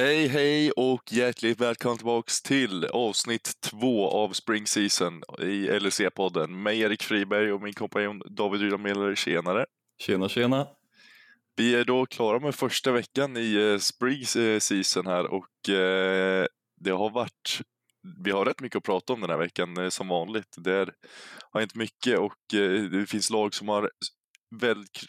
Hej hej och hjärtligt välkomna tillbaks till avsnitt två av Spring Season i LEC-podden med Erik Friberg och min kompanjon David Rydahl Tjenare! Tjena tjena! Vi är då klara med första veckan i eh, Spring eh, Season här och eh, det har varit vi har rätt mycket att prata om den här veckan som vanligt. Det har inte mycket och det finns lag som har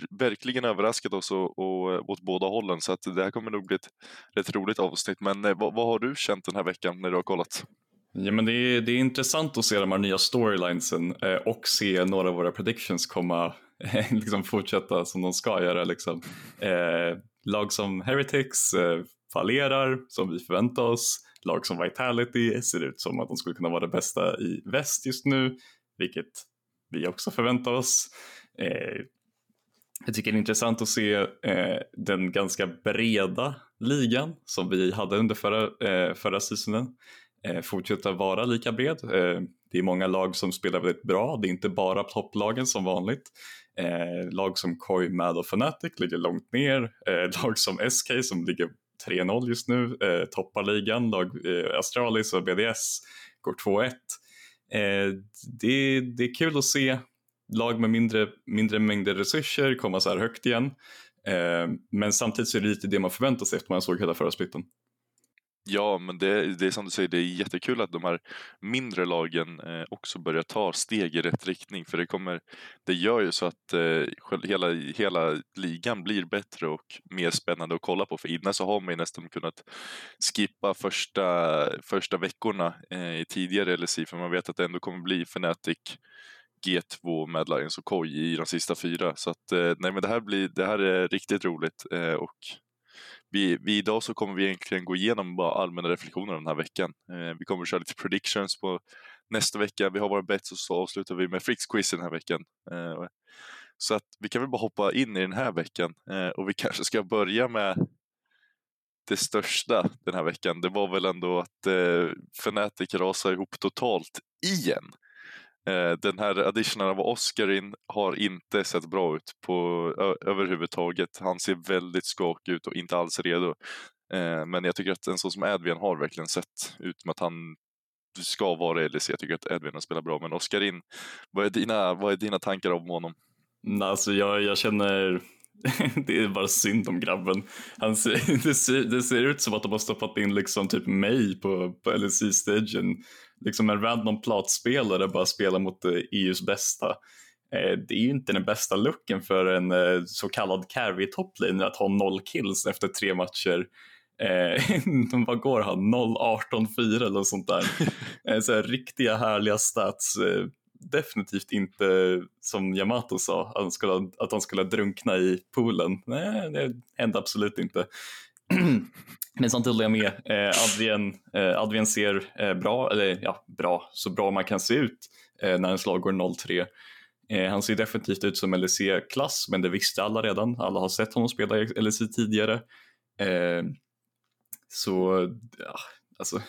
verkligen överraskat oss och, och, eh, åt båda hållen. Så att det här kommer nog bli ett rätt roligt avsnitt. Men eh, vad, vad, har du känt den här veckan när du har kollat? Ja, men det, är, det är intressant att se de här nya storylinesen eh, och se några av våra predictions komma, liksom fortsätta som de ska göra. Liksom. Eh, lag som Heretics eh, fallerar som vi förväntar oss. Lag som Vitality ser ut som att de skulle kunna vara det bästa i väst just nu, vilket vi också förväntar oss. Eh, jag tycker det är intressant att se eh, den ganska breda ligan som vi hade under förra, eh, förra säsongen eh, fortsätta vara lika bred. Eh, det är många lag som spelar väldigt bra, det är inte bara topplagen som vanligt. Eh, lag som Koi, Mad och Fnatic ligger långt ner. Eh, lag som SK som ligger 3-0 just nu, eh, toppar ligan. Lag, eh, Astralis och BDS går 2-1. Eh, det, det är kul att se lag med mindre, mindre mängder resurser komma så här högt igen. Eh, men samtidigt så är det lite det man förväntar sig efter man såg hela förra splitten. Ja, men det, det är som du säger, det är jättekul att de här mindre lagen eh, också börjar ta steg i rätt riktning. För det, kommer, det gör ju så att eh, hela, hela ligan blir bättre och mer spännande att kolla på. För innan så har man ju nästan kunnat skippa första, första veckorna eh, i tidigare LSI, för man vet att det ändå kommer bli Fnatic G2 med Lions och Koi i de sista fyra. Så att, eh, nej, men det, här blir, det här är riktigt roligt. Eh, och vi, vi, idag så kommer vi egentligen gå igenom bara allmänna reflektioner den här veckan. Eh, vi kommer att köra lite predictions på nästa vecka. Vi har våra bets och så avslutar vi med Fricks quiz den här veckan. Eh, så att vi kan väl bara hoppa in i den här veckan eh, och vi kanske ska börja med det största den här veckan. Det var väl ändå att eh, Fnatic rasade ihop totalt igen. Eh, den här additionen av Oscarin har inte sett bra ut på, överhuvudtaget. Han ser väldigt skakig ut och inte alls redo. Eh, men jag tycker att en sån som Edvin har verkligen sett ut med att han ska vara i LEC. Jag tycker att Edvin har spelat bra. Men Oscarin, vad är dina, vad är dina tankar om honom? Mm, alltså jag, jag känner det är bara synd om grabben. Han ser, det, ser, det ser ut som att de har stoppat in liksom typ mig på, på LSI-stagen. Liksom en random platspelare bara spelar mot EUs bästa. Eh, det är ju inte den bästa looken för en eh, så kallad carry toplane att ha noll kills efter tre matcher. Eh, vad går han? 0-18-4 eller sånt där. Eh, så här, riktiga härliga stats. Eh, definitivt inte som Yamato sa, att han skulle, att han skulle drunkna i poolen. Nej, det hände absolut inte. Men samtidigt håller jag med. Eh, Advien, eh, Advien ser eh, bra, eller ja, bra, så bra man kan se ut eh, när en slag går 0-3. Eh, han ser definitivt ut som LEC-klass, men det visste alla redan. Alla har sett honom spela i LEC tidigare. Eh, så, ja, alltså,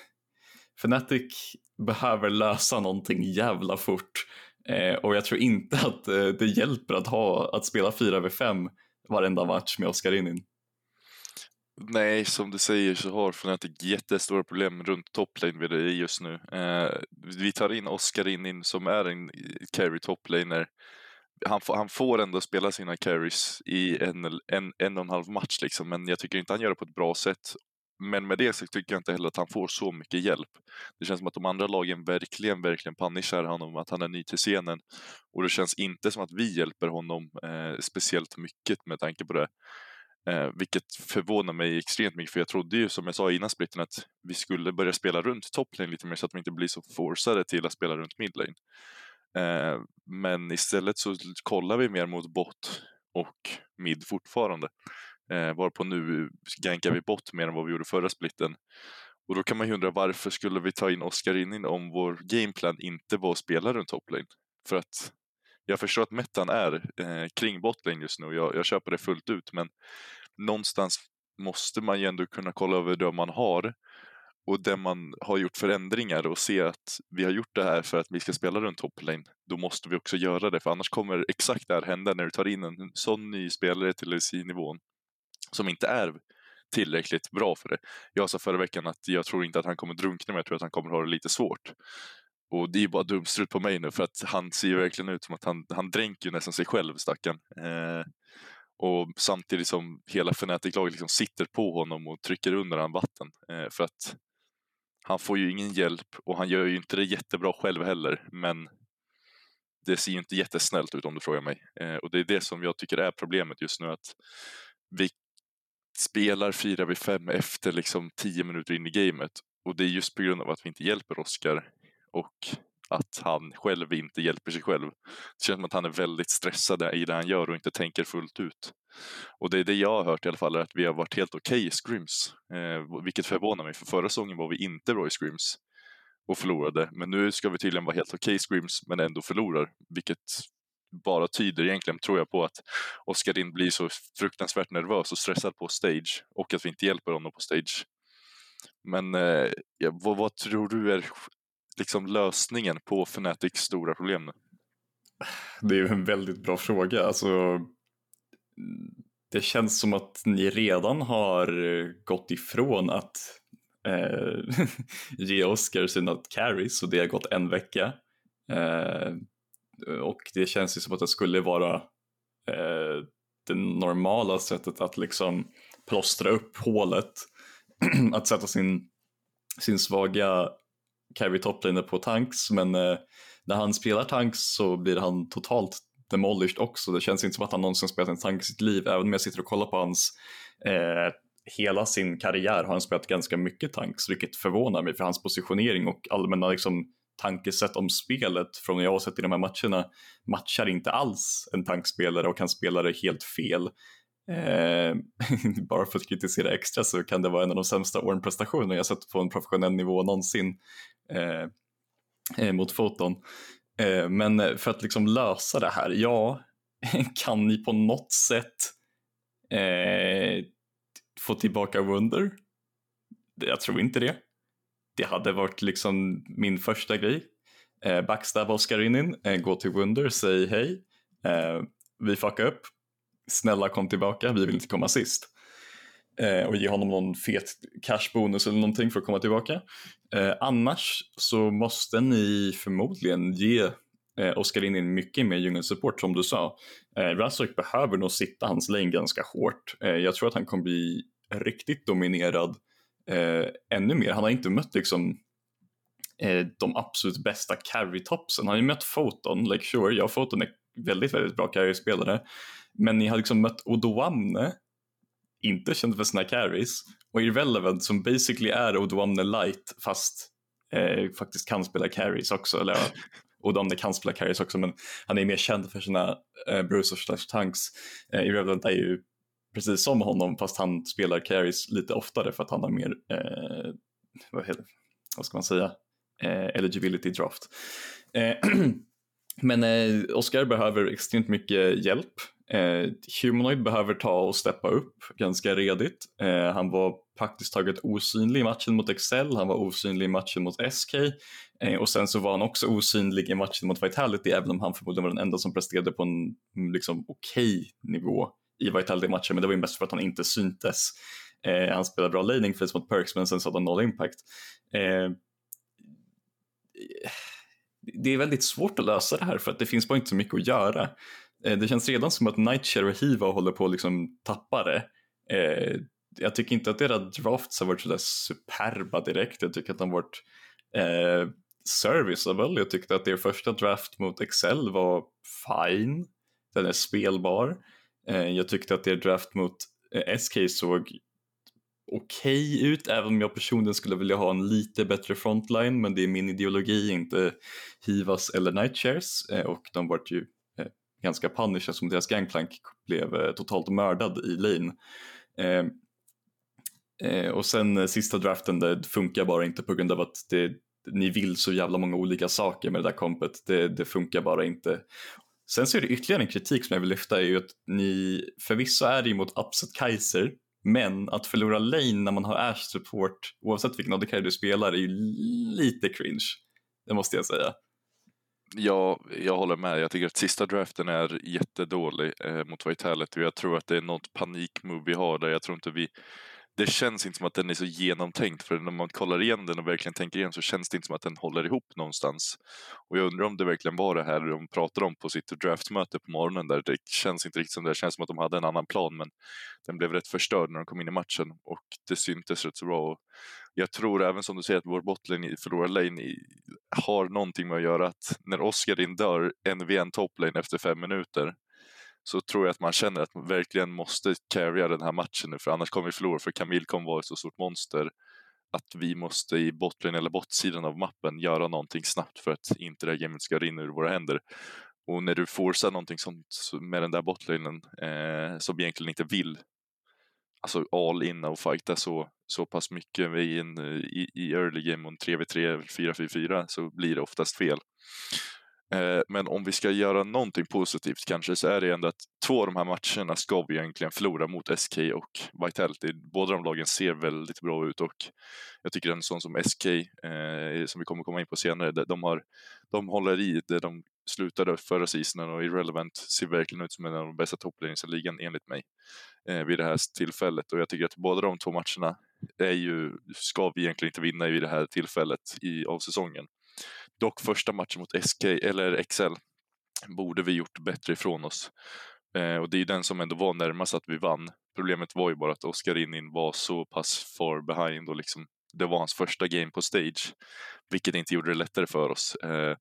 Fnatic behöver lösa någonting jävla fort. Eh, och jag tror inte att eh, det hjälper att, ha, att spela 4v5 varenda match med Oskar Inin. Nej, som du säger så har Fnatic jättestora problem runt toplane vid det just nu. Eh, vi tar in Oskar in som är en eh, carry toplaner. Han, han får ändå spela sina carries i en, en, en och en halv match liksom, men jag tycker inte han gör det på ett bra sätt. Men med det så tycker jag inte heller att han får så mycket hjälp. Det känns som att de andra lagen verkligen, verkligen punishar honom, att han är ny till scenen. Och det känns inte som att vi hjälper honom eh, speciellt mycket med tanke på det. Eh, vilket förvånar mig extremt mycket, för jag trodde ju som jag sa innan splitten att vi skulle börja spela runt toplane lite mer så att vi inte blir så forcade till att spela runt midlane. Eh, men istället så kollar vi mer mot bot och mid fortfarande. Eh, varpå nu gankar vi bot mer än vad vi gjorde förra splitten. Och då kan man ju undra varför skulle vi ta in Oscar in om vår gameplan inte var att spela runt toplane? För att jag förstår att metan är eh, kring botlane just nu och jag, jag köper det fullt ut men någonstans måste man ju ändå kunna kolla över det man har och där man har gjort förändringar och se att vi har gjort det här för att vi ska spela runt toplane, då måste vi också göra det för annars kommer exakt det här hända när du tar in en sån ny spelare till LC-nivån som inte är tillräckligt bra för det. Jag sa förra veckan att jag tror inte att han kommer drunkna, men jag tror att han kommer ha det lite svårt. Och det är bara dumstrut på mig nu för att han ser ju verkligen ut som att han, han dränker ju nästan sig själv stackaren. Eh, och samtidigt som hela Fnatic-laget liksom sitter på honom och trycker under han vatten. Eh, för att han får ju ingen hjälp och han gör ju inte det jättebra själv heller. Men det ser ju inte jättesnällt ut om du frågar mig. Eh, och det är det som jag tycker är problemet just nu. att Vi spelar 4v5 efter liksom 10 minuter in i gamet och det är just på grund av att vi inte hjälper Oskar och att han själv inte hjälper sig själv. Det känns som att han är väldigt stressad i det han gör och inte tänker fullt ut. Och det är det jag har hört i alla fall, är att vi har varit helt okej okay i scrims. Eh, vilket förvånar mig, för förra säsongen var vi inte bra i scrims och förlorade. Men nu ska vi tydligen vara helt okej okay i scrims men ändå förlorar. Vilket bara tyder egentligen, tror jag, på att Oskar Lind blir så fruktansvärt nervös och stressad på stage och att vi inte hjälper honom på stage. Men eh, vad, vad, tror du är liksom lösningen på Fnatics stora problem? Det är ju en väldigt bra fråga. Alltså, det känns som att ni redan har gått ifrån att eh, ge Oscar sina carries och det har gått en vecka. Eh, och det känns ju som att det skulle vara eh, det normala sättet att liksom plåstra upp hålet. att sätta sin, sin svaga carry toplaner på tanks men eh, när han spelar tanks så blir han totalt demolished också. Det känns inte som att han någonsin spelat en tank i sitt liv även om jag sitter och kollar på hans eh, hela sin karriär har han spelat ganska mycket tanks vilket förvånar mig för hans positionering och allmänna liksom, tankesätt om spelet från vad jag har sett i de här matcherna matchar inte alls en tankspelare och kan spela det helt fel. Eh, bara för att kritisera extra så kan det vara en av de sämsta åren prestationer jag sett på en professionell nivå någonsin Eh, eh, mot foton. Eh, men för att liksom lösa det här, ja, kan ni på något sätt eh, få tillbaka Wunder? Jag tror inte det. Det hade varit liksom min första grej. Eh, backstab Oscarinin, eh, gå till Wunder, säg hej. Eh, vi fuckar upp. Snälla kom tillbaka, vi vill inte komma sist. Eh, och ge honom någon fet cashbonus eller någonting för att komma tillbaka. Eh, annars så måste ni förmodligen ge eh, Oscarinin mycket mer djungelsupport som du sa. Eh, Razork behöver nog sitta hans lane ganska hårt. Eh, jag tror att han kommer bli riktigt dominerad eh, ännu mer. Han har inte mött liksom eh, de absolut bästa carry-topsen. Han har ju mött Photon, like sure, ja Photon är väldigt, väldigt bra carry-spelare. Men ni har liksom mött Odoamne, inte känd för sina carries, och Irrelevant som basically är Odoamne light fast eh, faktiskt kan spela carries också. Eller Odoamne kan spela carries också men han är mer känd för sina eh, bruisers slash tanks. Eh, Irrelevant är ju precis som honom fast han spelar carries lite oftare för att han har mer, eh, vad, heter, vad ska man säga, eh, eligibility draft. Eh, men eh, Oscar behöver extremt mycket hjälp. Eh, Humanoid behöver ta och steppa upp ganska redigt. Eh, han var praktiskt taget osynlig i matchen mot Excel, han var osynlig i matchen mot SK eh, och sen så var han också osynlig i matchen mot Vitality även om han förmodligen var den enda som presterade på en mm, liksom, okej okay nivå i Vitality-matchen, men det var ju mest för att han inte syntes. Eh, han spelade bra laning face mot Perks, men sen så hade han noll impact. Eh, det är väldigt svårt att lösa det här för att det finns bara inte så mycket att göra. Eh, det känns redan som att Nightshare och Hiva håller på att liksom tappa det. Eh, jag tycker inte att deras drafts har varit sådär superba direkt. Jag tycker att de har varit eh, serviceable. Jag tyckte att deras första draft mot Excel var fine. Den är spelbar. Eh, jag tyckte att deras draft mot eh, SK såg okej okay ut, även om jag personligen skulle vilja ha en lite bättre frontline, men det är min ideologi, inte Hivas eller Nightshares eh, och de vart ju ganska punish som deras gangplank blev eh, totalt mördad i lane. Eh, eh, och sen sista draften, det funkar bara inte på grund av att det, ni vill så jävla många olika saker med det där kompet. Det, det funkar bara inte. Sen så är det ytterligare en kritik som jag vill lyfta är ju att ni, förvisso är det ju mot Upset Kaiser, men att förlora lane när man har Ash support, oavsett vilken ADK du spelar, är ju lite cringe. Det måste jag säga. Ja, jag håller med. Jag tycker att sista draften är jättedålig eh, mot Vitality och jag tror att det är något panikmove vi har där. Jag tror inte vi det känns inte som att den är så genomtänkt för när man kollar igen den och verkligen tänker igen så känns det inte som att den håller ihop någonstans. Och jag undrar om det verkligen var det här de pratade om på sitt draftmöte på morgonen där. Det känns inte riktigt som det, det känns som att de hade en annan plan men den blev rätt förstörd när de kom in i matchen och det syntes rätt så bra. Och jag tror även som du säger att vår botlane i lane i, har någonting med att göra att när Oskarin dör en vid en toplane efter fem minuter så tror jag att man känner att man verkligen måste carrya den här matchen nu för annars kommer vi förlora för Camille kommer vara ett så stort monster att vi måste i botlane eller bottsidan av mappen göra någonting snabbt för att inte det här gamet ska rinna ur våra händer. Och när du forcar någonting sånt med den där botlanen eh, som egentligen inte vill alltså all in och fighta så, så pass mycket i, en, i, i early game och 3v3, 4v4 så blir det oftast fel. Eh, men om vi ska göra någonting positivt kanske så är det ändå att två av de här matcherna ska vi egentligen förlora mot SK och Vitality. Båda de lagen ser väldigt bra ut och jag tycker en sån som SK, eh, som vi kommer komma in på senare, de, har, de håller i det de slutade förra säsongen och Irrelevant ser verkligen ut som en av de bästa topplinjerna i ligan enligt mig eh, vid det här tillfället och jag tycker att båda de två matcherna är ju, ska vi egentligen inte vinna vid det här tillfället i, av säsongen. Dock första matchen mot SK, eller XL, borde vi gjort bättre ifrån oss. Eh, och det är den som ändå var närmast att vi vann. Problemet var ju bara att Oskar Rinnin var så pass far behind och liksom, det var hans första game på stage, vilket inte gjorde det lättare för oss. Eh,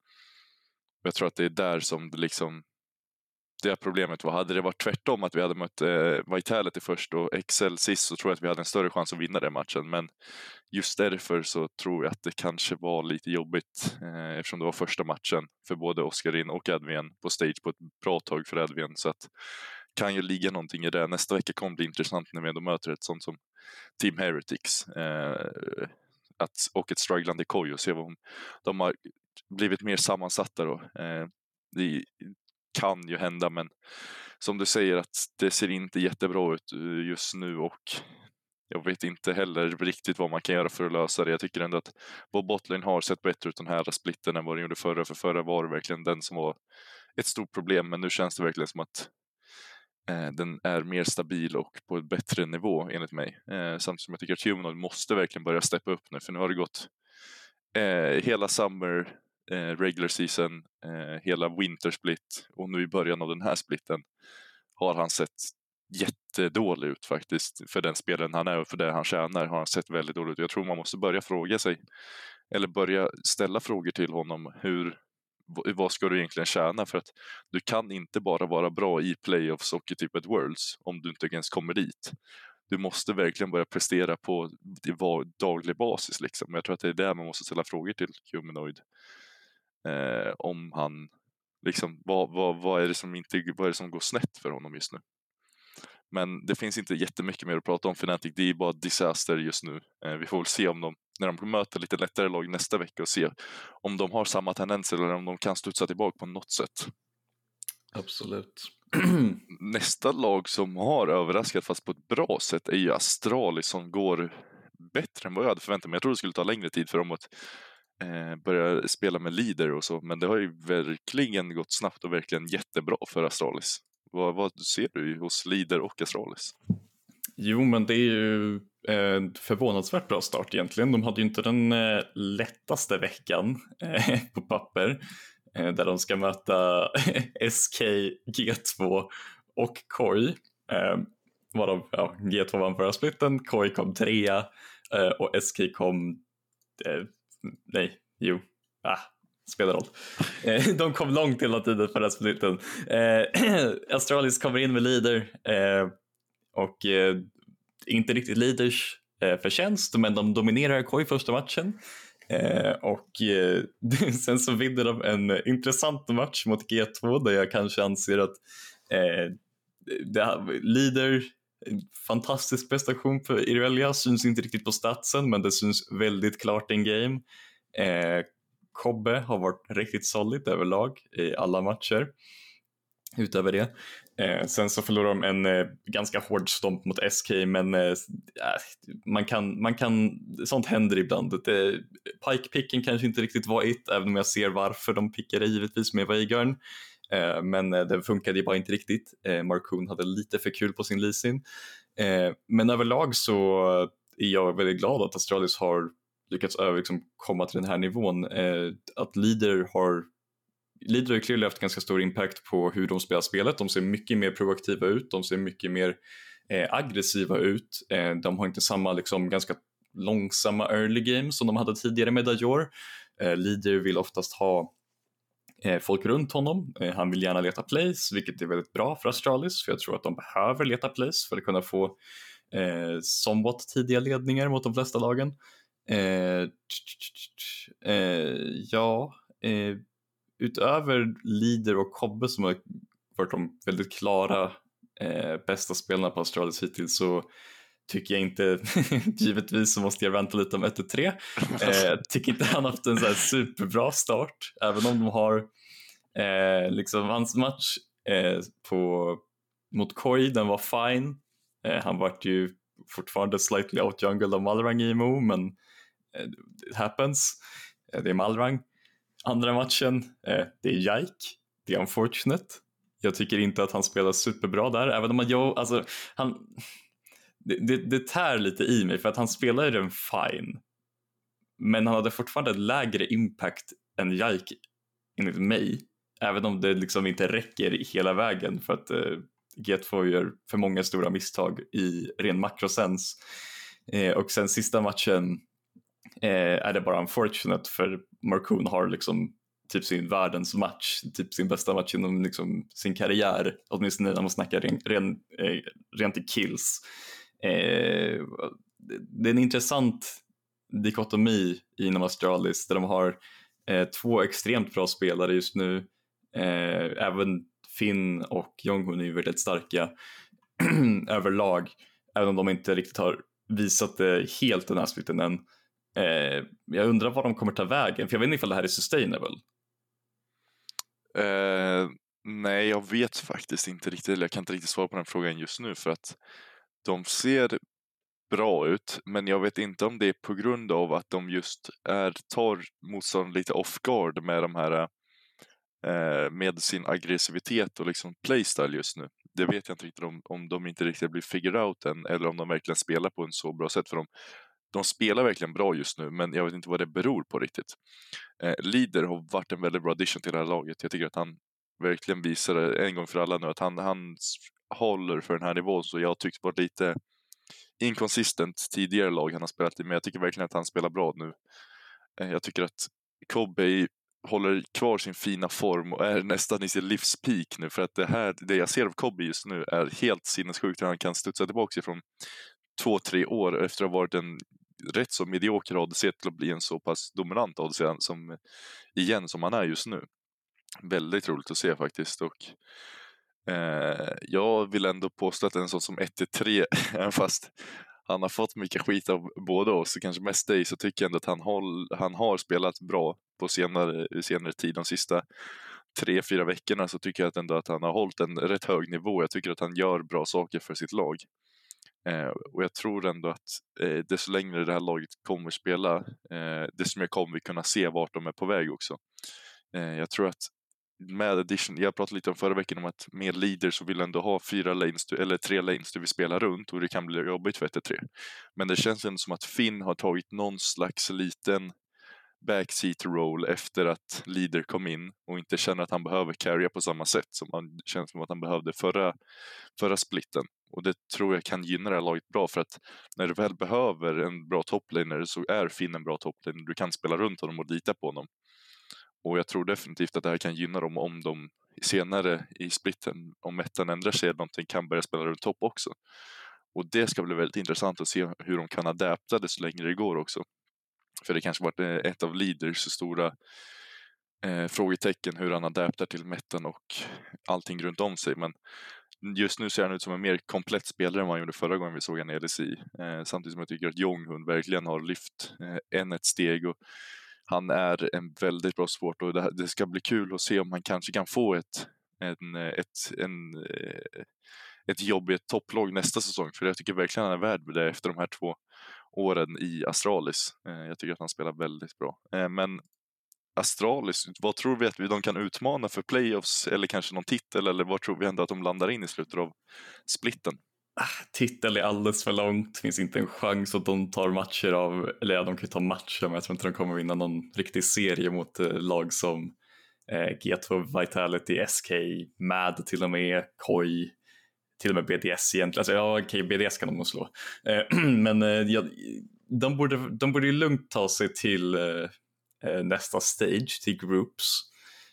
jag tror att det är där som det liksom det problemet var. Hade det varit tvärtom, att vi hade mött eh, Vitality först och Excel sist, så tror jag att vi hade en större chans att vinna den matchen. Men just därför så tror jag att det kanske var lite jobbigt eh, eftersom det var första matchen för både Oskarin och Edvin på stage på ett bra tag för Edvin. Så att kan ju ligga någonting i det. Nästa vecka kommer bli intressant när vi ändå möter ett sånt som Team Heretics. Eh, att, och ett strugglande Koi och se vad de har blivit mer sammansatta då. Eh, det kan ju hända men som du säger att det ser inte jättebra ut eh, just nu och jag vet inte heller riktigt vad man kan göra för att lösa det. Jag tycker ändå att Bob Botlin har sett bättre ut den här splitten än vad den gjorde förra, för förra var det verkligen den som var ett stort problem, men nu känns det verkligen som att eh, den är mer stabil och på ett bättre nivå enligt mig. Eh, samtidigt som jag tycker att Humanoid måste verkligen börja steppa upp nu, för nu har det gått eh, hela Summer, eh, regular season, eh, hela winter split och nu i början av den här splitten har han sett jättedålig ut faktiskt för den spelaren han är och för det han tjänar har han sett väldigt dålig ut. Jag tror man måste börja fråga sig eller börja ställa frågor till honom. Hur, vad ska du egentligen tjäna? För att du kan inte bara vara bra i playoffs och i typ ett Worlds om du inte ens kommer dit. Du måste verkligen börja prestera på daglig basis. Liksom. Jag tror att det är där man måste ställa frågor till Humanoid eh, om han liksom, vad, vad, vad, är det som inte, vad är det som går snett för honom just nu? Men det finns inte jättemycket mer att prata om Fnatic. Det är bara disaster just nu. Eh, vi får väl se om de, när de möter lite lättare lag nästa vecka och se om de har samma tendenser eller om de kan studsa tillbaka på något sätt. Absolut. Nästa lag som har överraskat fast på ett bra sätt är ju Astralis som går bättre än vad jag hade förväntat mig. Jag trodde det skulle ta längre tid för dem att eh, börja spela med leader och så, men det har ju verkligen gått snabbt och verkligen jättebra för Astralis. Vad, vad ser du hos leader och Astralis? Jo, men det är ju en förvånansvärt bra start egentligen. De hade ju inte den eh, lättaste veckan eh, på papper Eh, där de ska möta SK, G2 och Koi. Eh, varav ja, G2 vann förra splitten, Koi kom trea eh, och SK kom eh, nej, jo, ah, spelar roll. Eh, de kom långt hela tiden förra splitten. Eh, Astralis kommer in med leader eh, och eh, inte riktigt leaders eh, förtjänst, men de dominerar KOI första matchen. Eh, och eh, sen så vinner de en intressant match mot G2 där jag kanske anser att eh, det, leader fantastisk prestation för Irelia, syns inte riktigt på statsen men det syns väldigt klart in game. Eh, Kobbe har varit riktigt solid överlag i alla matcher utöver det. Eh, sen så förlorar de en eh, ganska hård stomp mot SK men eh, äh, man, kan, man kan, sånt händer ibland. Det, Pike-picken kanske inte riktigt var it även om jag ser varför de pickade givetvis med Veigarn. Eh, men eh, det funkade ju bara inte riktigt. Eh, Markoon hade lite för kul på sin leasing. Eh, men överlag så är jag väldigt glad att Astralis har lyckats över, liksom, komma till den här nivån. Eh, att Leader har Leader har clearly haft ganska stor impact på hur de spelar spelet. De ser mycket mer proaktiva ut, de ser mycket mer eh, aggressiva ut. De har inte samma liksom, ganska långsamma early games som de hade tidigare med Dajor. Eh, Leader vill oftast ha eh, folk runt honom. Eh, han vill gärna leta place, vilket är väldigt bra för Astralis, för jag tror att de behöver leta place för att kunna få eh, somewhat tidiga ledningar mot de flesta lagen. Eh, eh, ja, eh, utöver Leader och Kobbe som har varit de väldigt klara eh, bästa spelarna på Astralis hittills så tycker jag inte, givetvis så måste jag vänta lite om 1-3. Eh, tycker inte han haft en så superbra start, även om de har eh, liksom hans match eh, på, mot Koi, den var fine. Eh, han vart ju fortfarande slightly outjungled av Malrang i IMO, men eh, it happens. Eh, det är Malrang. Andra matchen, eh, det är Jike. Det är unfortunate. Jag tycker inte att han spelar superbra där, även om jag, alltså, han, det, det, det tär lite i mig för att han spelar ju den fine. Men han hade fortfarande lägre impact än Jike enligt mig. Även om det liksom inte räcker hela vägen för att eh, G2 gör för många stora misstag i ren makrosens. Eh, och sen sista matchen eh, är det bara unfortunate för Markoon har liksom typ sin världens match, typ sin bästa match inom liksom sin karriär, åtminstone när man snackar ren, ren, eh, rent i kills. Eh, det är en intressant dikotomi inom Astralis där de har eh, två extremt bra spelare just nu. Eh, även Finn och Jonghun är ju väldigt starka överlag, även om de inte riktigt har visat det helt den här splitten än. Eh, jag undrar var de kommer ta vägen, för jag vet inte ifall det här är sustainable. Eh, nej, jag vet faktiskt inte riktigt, eller jag kan inte riktigt svara på den frågan just nu för att de ser bra ut, men jag vet inte om det är på grund av att de just är, tar motståndaren lite off guard med de här eh, med sin aggressivitet och liksom playstyle just nu. Det vet jag inte riktigt om, om de inte riktigt blir figured out än eller om de verkligen spelar på en så bra sätt för de. De spelar verkligen bra just nu, men jag vet inte vad det beror på riktigt. Eh, Leader har varit en väldigt bra addition till det här laget. Jag tycker att han verkligen visar en gång för alla nu att han, han håller för den här nivån så jag har tyckt varit lite inkonsistent tidigare lag han har spelat i men jag tycker verkligen att han spelar bra nu. Eh, jag tycker att Kobe håller kvar sin fina form och är nästan i sin livspeak nu för att det här, det jag ser av Kobe just nu är helt sinnessjukt hur han kan studsa tillbaka ifrån två, tre år efter att ha varit en rätt så medioker ADC till att bli en så pass dominant ADC som, igen som han är just nu. Väldigt roligt att se faktiskt och Eh, jag vill ändå påstå att en sån som 1-3, även fast han har fått mycket skit av båda oss, och kanske mest dig, så tycker jag ändå att han, håll, han har spelat bra på senare, senare tid, de sista tre, fyra veckorna, så tycker jag ändå att han har hållit en rätt hög nivå. Jag tycker att han gör bra saker för sitt lag. Eh, och jag tror ändå att eh, desto längre det här laget kommer spela, eh, desto mer kommer vi kunna se vart de är på väg också. Eh, jag tror att med addition, jag pratade lite om förra veckan om att med leader så vill du ändå ha fyra lanes, eller tre lanes du vill spela runt och det kan bli jobbigt för 1-3. Men det känns ändå som att Finn har tagit någon slags liten backseat roll efter att leader kom in och inte känner att han behöver carrya på samma sätt som han känns som att han behövde förra, förra splitten. Och det tror jag kan gynna det här laget bra för att när du väl behöver en bra toplaner så är Finn en bra toplaner. Du kan spela runt honom och lita på honom. Och jag tror definitivt att det här kan gynna dem om de senare i splitten, om ettan ändrar sig eller någonting, kan börja spela runt topp också. Och det ska bli väldigt intressant att se hur de kan adapta det så länge det går också. För det kanske varit eh, ett av Leaders stora eh, frågetecken hur han adaptar till metten och allting runt om sig. Men just nu ser han ut som en mer komplett spelare än vad han gjorde förra gången vi såg honom i LSI. Eh, samtidigt som jag tycker att Jonghund verkligen har lyft eh, än ett steg. Och han är en väldigt bra sport och det, det, ska bli kul att se om han kanske kan få ett, en, eh, ett, en, eh, ett jobb i ett topplag nästa säsong. För jag tycker verkligen han är värd det efter de här två åren i Astralis. Eh, jag tycker att han spelar väldigt bra. Men Astralis, vad tror vi att de kan utmana för playoffs eller kanske någon titel eller vad tror vi ändå att de landar in i slutet av splitten? Ah, titel är alldeles för långt, finns inte en chans att de tar matcher av, eller ja, de kan ju ta matcher men jag tror inte de kommer vinna någon riktig serie mot eh, lag som eh, G2 Vitality, SK, MAD till och med, KOI, till och med BDS egentligen. Alltså, ja, okej, okay, BDS kan de nog slå. Eh, men eh, ja, de, borde, de borde ju lugnt ta sig till eh, eh, nästa stage, till groups.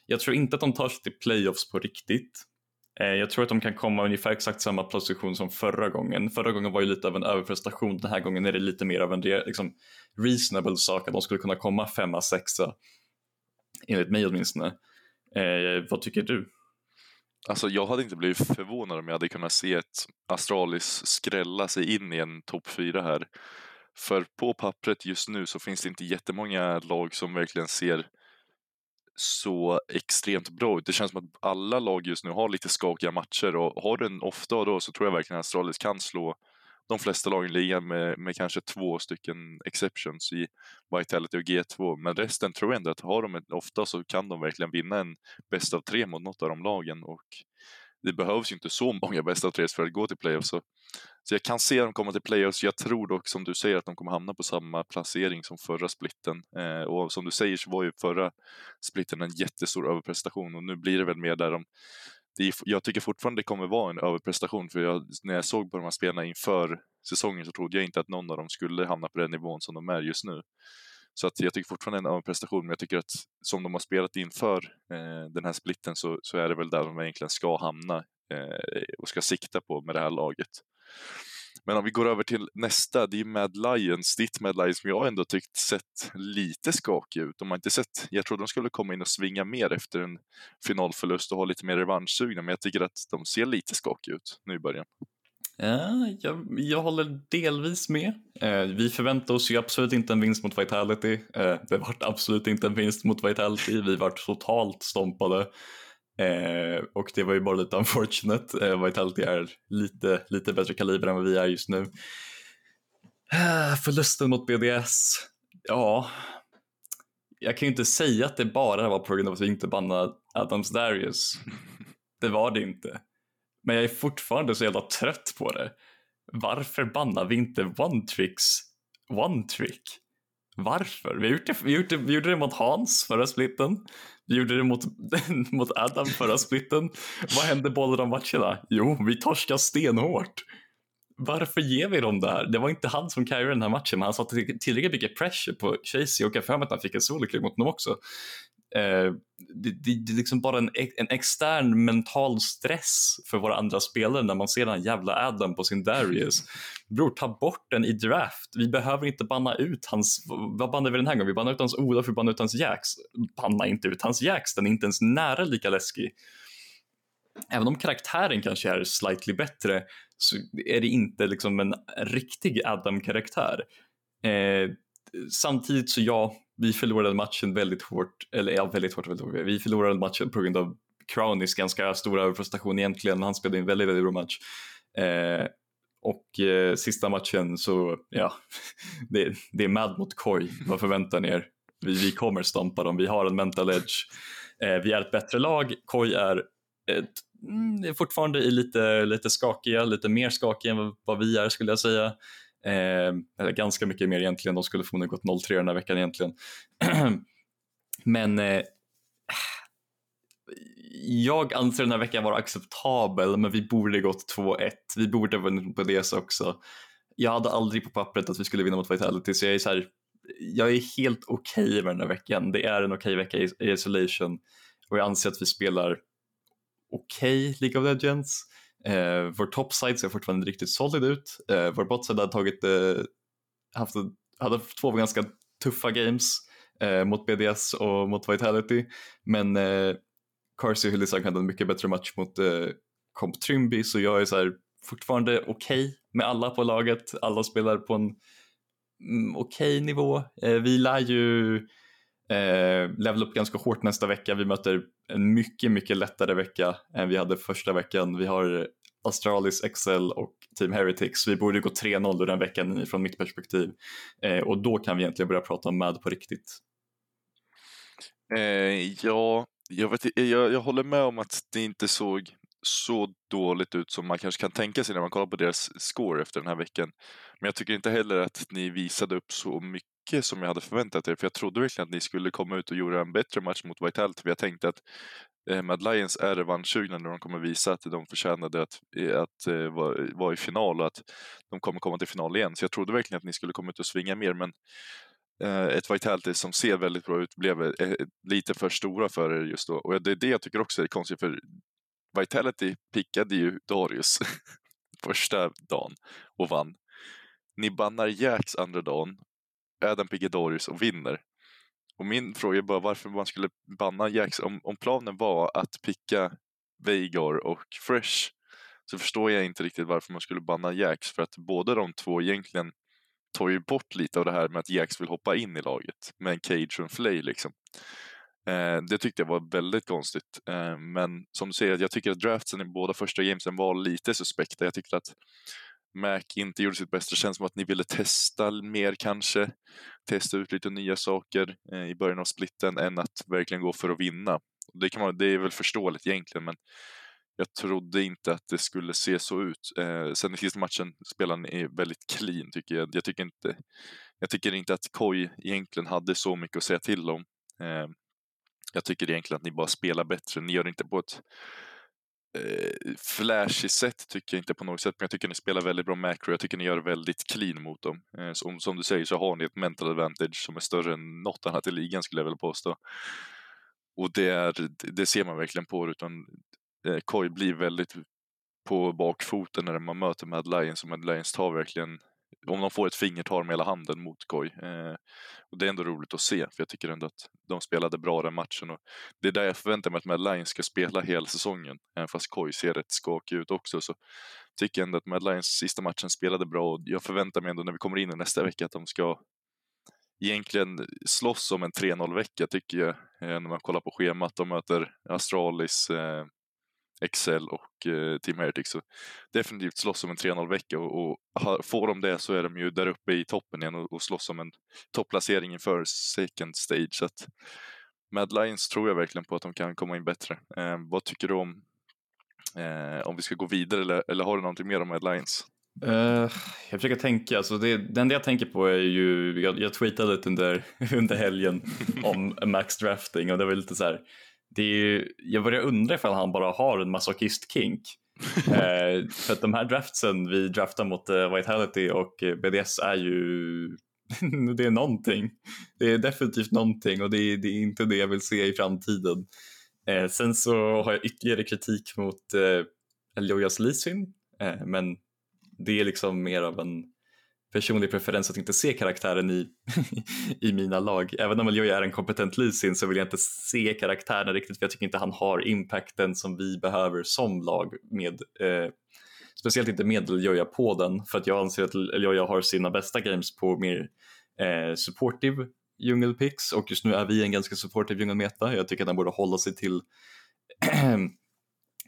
Jag tror inte att de tar sig till playoffs på riktigt. Eh, jag tror att de kan komma ungefär exakt samma position som förra gången. Förra gången var ju lite av en överprestation, den här gången är det lite mer av en liksom, reasonable sak att de skulle kunna komma femma, sexa. Enligt mig åtminstone. Eh, vad tycker du? Alltså jag hade inte blivit förvånad om jag hade kunnat se ett Astralis skrälla sig in i en topp fyra här. För på pappret just nu så finns det inte jättemånga lag som verkligen ser så extremt bra ut. Det känns som att alla lag just nu har lite skakiga matcher och har du en ofta då så tror jag verkligen att Astralis kan slå de flesta lagen i ligan med, med kanske två stycken exceptions i Vitality och G2. Men resten tror jag ändå att har de ofta så kan de verkligen vinna en bäst av tre mot något av de lagen och det behövs ju inte så många bästa av tre för att gå till playoffs. Så, så jag kan se dem komma till playoffs. Jag tror dock som du säger att de kommer hamna på samma placering som förra splitten. Eh, och som du säger så var ju förra splitten en jättestor överprestation och nu blir det väl mer där de är, jag tycker fortfarande det kommer vara en överprestation för jag, när jag såg på de här spelarna inför säsongen så trodde jag inte att någon av dem skulle hamna på den nivån som de är just nu. Så att jag tycker fortfarande en överprestation, men jag tycker att som de har spelat inför eh, den här splitten så, så, är det väl där de egentligen ska hamna eh, och ska sikta på med det här laget. Men om vi går över till nästa, det är Mad Lions, ditt Mad Lions som jag ändå tyckt sett lite skakig ut. De har inte sett, jag trodde de skulle komma in och svinga mer efter en finalförlust och ha lite mer revanschsugna, men jag tycker att de ser lite skakiga ut nu i början. Ja, jag, jag håller delvis med. Eh, vi förväntade oss ju absolut inte en vinst mot Vitality. Eh, det vart absolut inte en vinst mot Vitality. Vi vart totalt stompade. Eh, och det var ju bara lite unfortunate. Eh, Vitality är lite, lite bättre kaliber än vad vi är just nu. Eh, förlusten mot BDS, ja. Jag kan ju inte säga att det bara var på grund av att vi inte bannade Adams Darius. Det var det inte. Men jag är fortfarande så jävla trött på det. Varför bannar vi inte one tricks one trick? Varför? Vi, har gjort det, vi, gjort det, vi gjorde det mot Hans förra splitten. Vi gjorde det mot, mot Adam förra splitten. Vad hände båda de matcherna? Jo, vi torskade stenhårt. Varför ger vi dem det här? Det var inte han som carryade den här matchen, men han satte tillräckligt mycket pressure på Chasey och jag för mig att han fick en soloklick mot honom också. Eh, det, det, det, är liksom bara en, en extern mental stress för våra andra spelare när man ser den jävla Adam på sin Darius. Bror, ta bort den i draft. Vi behöver inte banna ut hans, vad bannar vi den här gången? Vi bannar ut hans Olof, vi bannar ut hans Jax. Banna inte ut hans Jax, den är inte ens nära lika läskig. Även om karaktären kanske är slightly bättre så är det inte liksom en riktig Adam-karaktär. Eh, samtidigt så ja, vi förlorade matchen väldigt hårt, eller ja, väldigt hårt, väldigt hårt. Vi förlorade matchen på grund av Crowneys ganska stora överprestation egentligen, men han spelade en väldigt, väldigt bra match. Eh, och eh, sista matchen så, ja, det, det är Mad mot Koi. Vad förväntar ni er? Vi, vi kommer stampa dem, vi har en mental edge. Eh, vi är ett bättre lag, Koi är ett, mm, fortfarande lite, lite skakiga, lite mer skakiga än vad vi är skulle jag säga. Eh, ganska mycket mer egentligen, de skulle förmodligen gått 0-3 den här veckan egentligen. men eh, jag anser den här veckan vara acceptabel, men vi borde gått 2-1. Vi borde ha vunnit på det också. Jag hade aldrig på pappret att vi skulle vinna mot Vitality, så jag är, så här, jag är helt okej okay med den här veckan. Det är en okej okay vecka i, i isolation och jag anser att vi spelar okej okay League of Legends. Eh, vår topside ser fortfarande riktigt solid ut. Eh, vår botside hade tagit, eh, haft, hade två ganska tuffa games eh, mot BDS och mot Vitality. Men eh, Carsey och Hyllisak hade en mycket bättre match mot eh, Comp Trimby så jag är så här, fortfarande okej okay med alla på laget. Alla spelar på en mm, okej okay nivå. Eh, vi lär ju eh, level upp ganska hårt nästa vecka. Vi möter en mycket, mycket lättare vecka än vi hade första veckan. Vi har Astralis, Excel och Team Heretics. Vi borde gå 3-0 den veckan från mitt perspektiv eh, och då kan vi egentligen börja prata om MAD på riktigt. Eh, ja, jag, vet, eh, jag, jag håller med om att det inte såg så dåligt ut som man kanske kan tänka sig när man kollar på deras score efter den här veckan. Men jag tycker inte heller att ni visade upp så mycket som jag hade förväntat er, för jag trodde verkligen att ni skulle komma ut och göra en bättre match mot Vitality, för jag tänkte att eh, Mad Lions är revanschsugna när de kommer visa att de förtjänade att, eh, att eh, vara, var i final och att de kommer komma till final igen. Så jag trodde verkligen att ni skulle komma ut och svinga mer, men eh, ett Vitality som ser väldigt bra ut blev lite för stora för er just då. Och det är det jag tycker också är konstigt, för Vitality pickade ju Darius första dagen och vann. Ni bannar Jacks andra dagen, Adam pickar och vinner. Och min fråga är bara varför man skulle banna Jax. Om, om planen var att picka Veigar och Fresh så förstår jag inte riktigt varför man skulle banna Jax för att båda de två egentligen tar ju bort lite av det här med att Jax vill hoppa in i laget med en Cage och en Flay liksom. Eh, det tyckte jag var väldigt konstigt. Eh, men som du säger, jag tycker att draftsen i båda första gamesen var lite suspekta. Jag tyckte att Mac inte gjorde sitt bästa. Det känns som att ni ville testa mer kanske. Testa ut lite nya saker eh, i början av splitten än att verkligen gå för att vinna. Det, kan man, det är väl förståeligt egentligen men jag trodde inte att det skulle se så ut. Eh, sen i sista matchen spelade ni väldigt clean tycker jag. Jag tycker inte, jag tycker inte att Koi egentligen hade så mycket att säga till om. Eh, jag tycker egentligen att ni bara spelar bättre. Ni gör det inte på ett eh, flashy sätt tycker jag inte på något sätt, men jag tycker ni spelar väldigt bra macro. Jag tycker ni gör väldigt clean mot dem. Eh, som, som du säger så har ni ett mental advantage som är större än något annat i ligan skulle jag vilja påstå. Och det, är, det ser man verkligen på det, utan eh, Koi blir väldigt på bakfoten när man möter Mad Lions och Mad Lions tar verkligen om de får ett finger tar de hela handen mot Koi. Eh, och det är ändå roligt att se, för jag tycker ändå att de spelade bra den matchen. Och det är där jag förväntar mig att Mad Lions ska spela hela säsongen. Även fast Koi ser rätt skakig ut också så tycker jag ändå att Mad Lions sista matchen spelade bra och jag förväntar mig ändå när vi kommer in i nästa vecka att de ska egentligen slåss om en 3-0-vecka tycker jag, eh, när man kollar på schemat. De möter Astralis, eh, Excel och eh, Team Heretics. Så definitivt slåss om en 3-0-vecka och, och får de det så är de ju där uppe i toppen igen och, och slåss om en topplacering inför second stage. Så att Mad Lions tror jag verkligen på att de kan komma in bättre. Eh, vad tycker du om eh, om vi ska gå vidare eller, eller har du någonting mer om Mad Lions? Uh, jag försöker tänka, alltså det, det enda jag tänker på är ju, jag, jag tweetade lite under, under helgen om max drafting och det var lite så här, det är ju, jag börjar undra ifall han bara har en masochist-kink. eh, för att de här draftsen vi draftar mot eh, Vitality och eh, BDS är ju det är någonting. Det är definitivt någonting och det är, det är inte det jag vill se i framtiden. Eh, sen så har jag ytterligare kritik mot eh, Eliojas Lisin eh, men det är liksom mer av en personlig preferens att inte se karaktären i, i mina lag. Även om jag är en kompetent leasing så vill jag inte se karaktären riktigt för jag tycker inte han har impacten som vi behöver som lag med eh, Speciellt inte med Eljoja på den för att jag anser att Eljoja har sina bästa games på mer eh, supportive djungelpicks och just nu är vi en ganska supportive djungelmeta. Jag tycker att han borde hålla sig till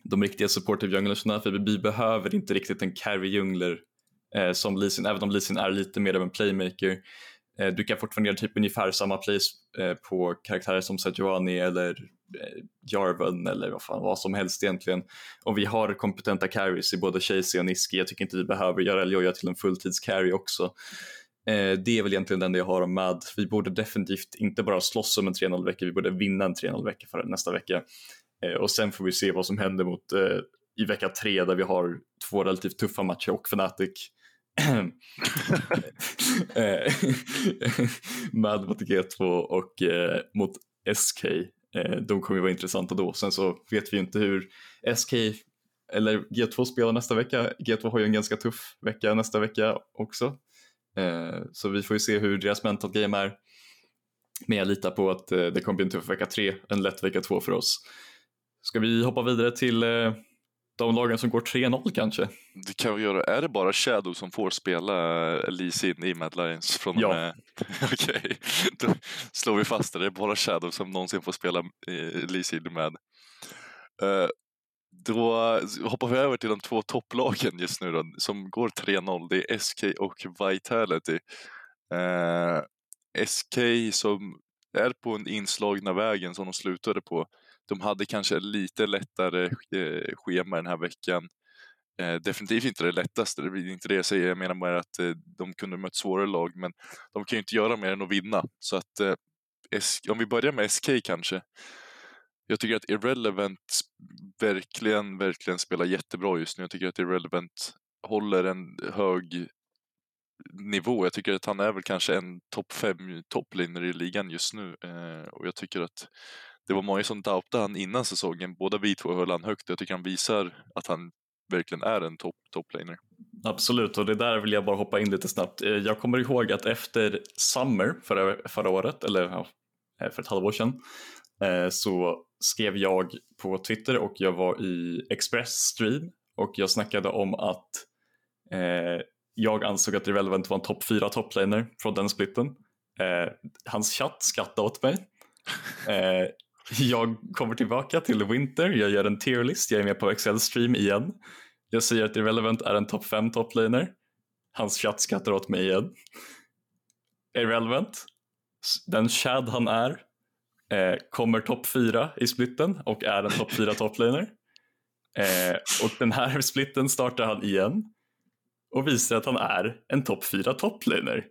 de riktiga supportive djunglerna för vi behöver inte riktigt en carry djungler eh, som Lisin, även om Lisin är lite mer av en playmaker. Eh, du kan fortfarande göra typ ungefär samma plays eh, på karaktärer som Sejuani eller eh, Jarvan eller vad, fan, vad som helst egentligen. Och vi har kompetenta carries i både Chasey och Niski. Jag tycker inte vi behöver göra Elioja till en fulltids-carry också. Eh, det är väl egentligen det enda jag har om MAD. Vi borde definitivt inte bara slåss om en 3-0 vecka, vi borde vinna en 3-0 vecka för nästa vecka. Eh, och sen får vi se vad som händer mot eh, i vecka tre där vi har två relativt tuffa matcher och Fnatic Eh, Mad med mot G2 och eh, mot SK. Eh, de kommer ju vara intressanta då. Sen så vet vi ju inte hur SK eller G2 spelar nästa vecka. G2 har ju en ganska tuff vecka nästa vecka också. Eh, så vi får ju se hur deras mental game är. Men jag litar på att eh, det kommer bli en tuff vecka 3, en lätt vecka 2 för oss. Ska vi hoppa vidare till eh, de lagen som går 3-0 kanske. Det kan vi göra. Är det bara Shadow som får spela Lee Sin i Mad Lions? Från ja. Med... Okej, okay. då slår vi fast det. Det är bara Shadow som någonsin får spela Lee Sin med. Uh, då hoppar vi över till de två topplagen just nu då, som går 3-0. Det är SK och Vitality. Uh, SK som är på den inslagna vägen som de slutade på de hade kanske lite lättare eh, schema den här veckan. Eh, definitivt inte det lättaste, det är inte det jag säger. Jag menar bara att eh, de kunde mött svårare lag, men de kan ju inte göra mer än att vinna. Så att om vi börjar med SK kanske. Jag tycker att Irrelevant verkligen, verkligen spelar jättebra just nu. Jag tycker att Irrelevant håller en hög nivå. Jag tycker att han är väl kanske en topp fem topplinjer i ligan just nu eh, och jag tycker att det var många som doubtade han innan säsongen. Båda vi två höll han högt. Jag tycker han visar att han verkligen är en topp topplaner. Absolut, och det där vill jag bara hoppa in lite snabbt. Eh, jag kommer ihåg att efter Summer förra, förra året, eller ja, eh, för ett halvår sedan, eh, så skrev jag på Twitter och jag var i Express Stream och jag snackade om att eh, jag ansåg att Irrelevant var en topp 4 topplaner från den splitten. Eh, hans chatt skrattade åt mig. Eh, jag kommer tillbaka till Winter, jag gör en tierlist, jag är med på Excel stream igen. Jag säger att Irrelevant är en topp 5 toplaner. Hans chatt skrattar åt mig igen. Irrelevant, den Chad han är, eh, kommer topp 4 i splitten och är en topp 4 toplaner. Eh, och den här splitten startar han igen och visar att han är en topp 4 toplaner.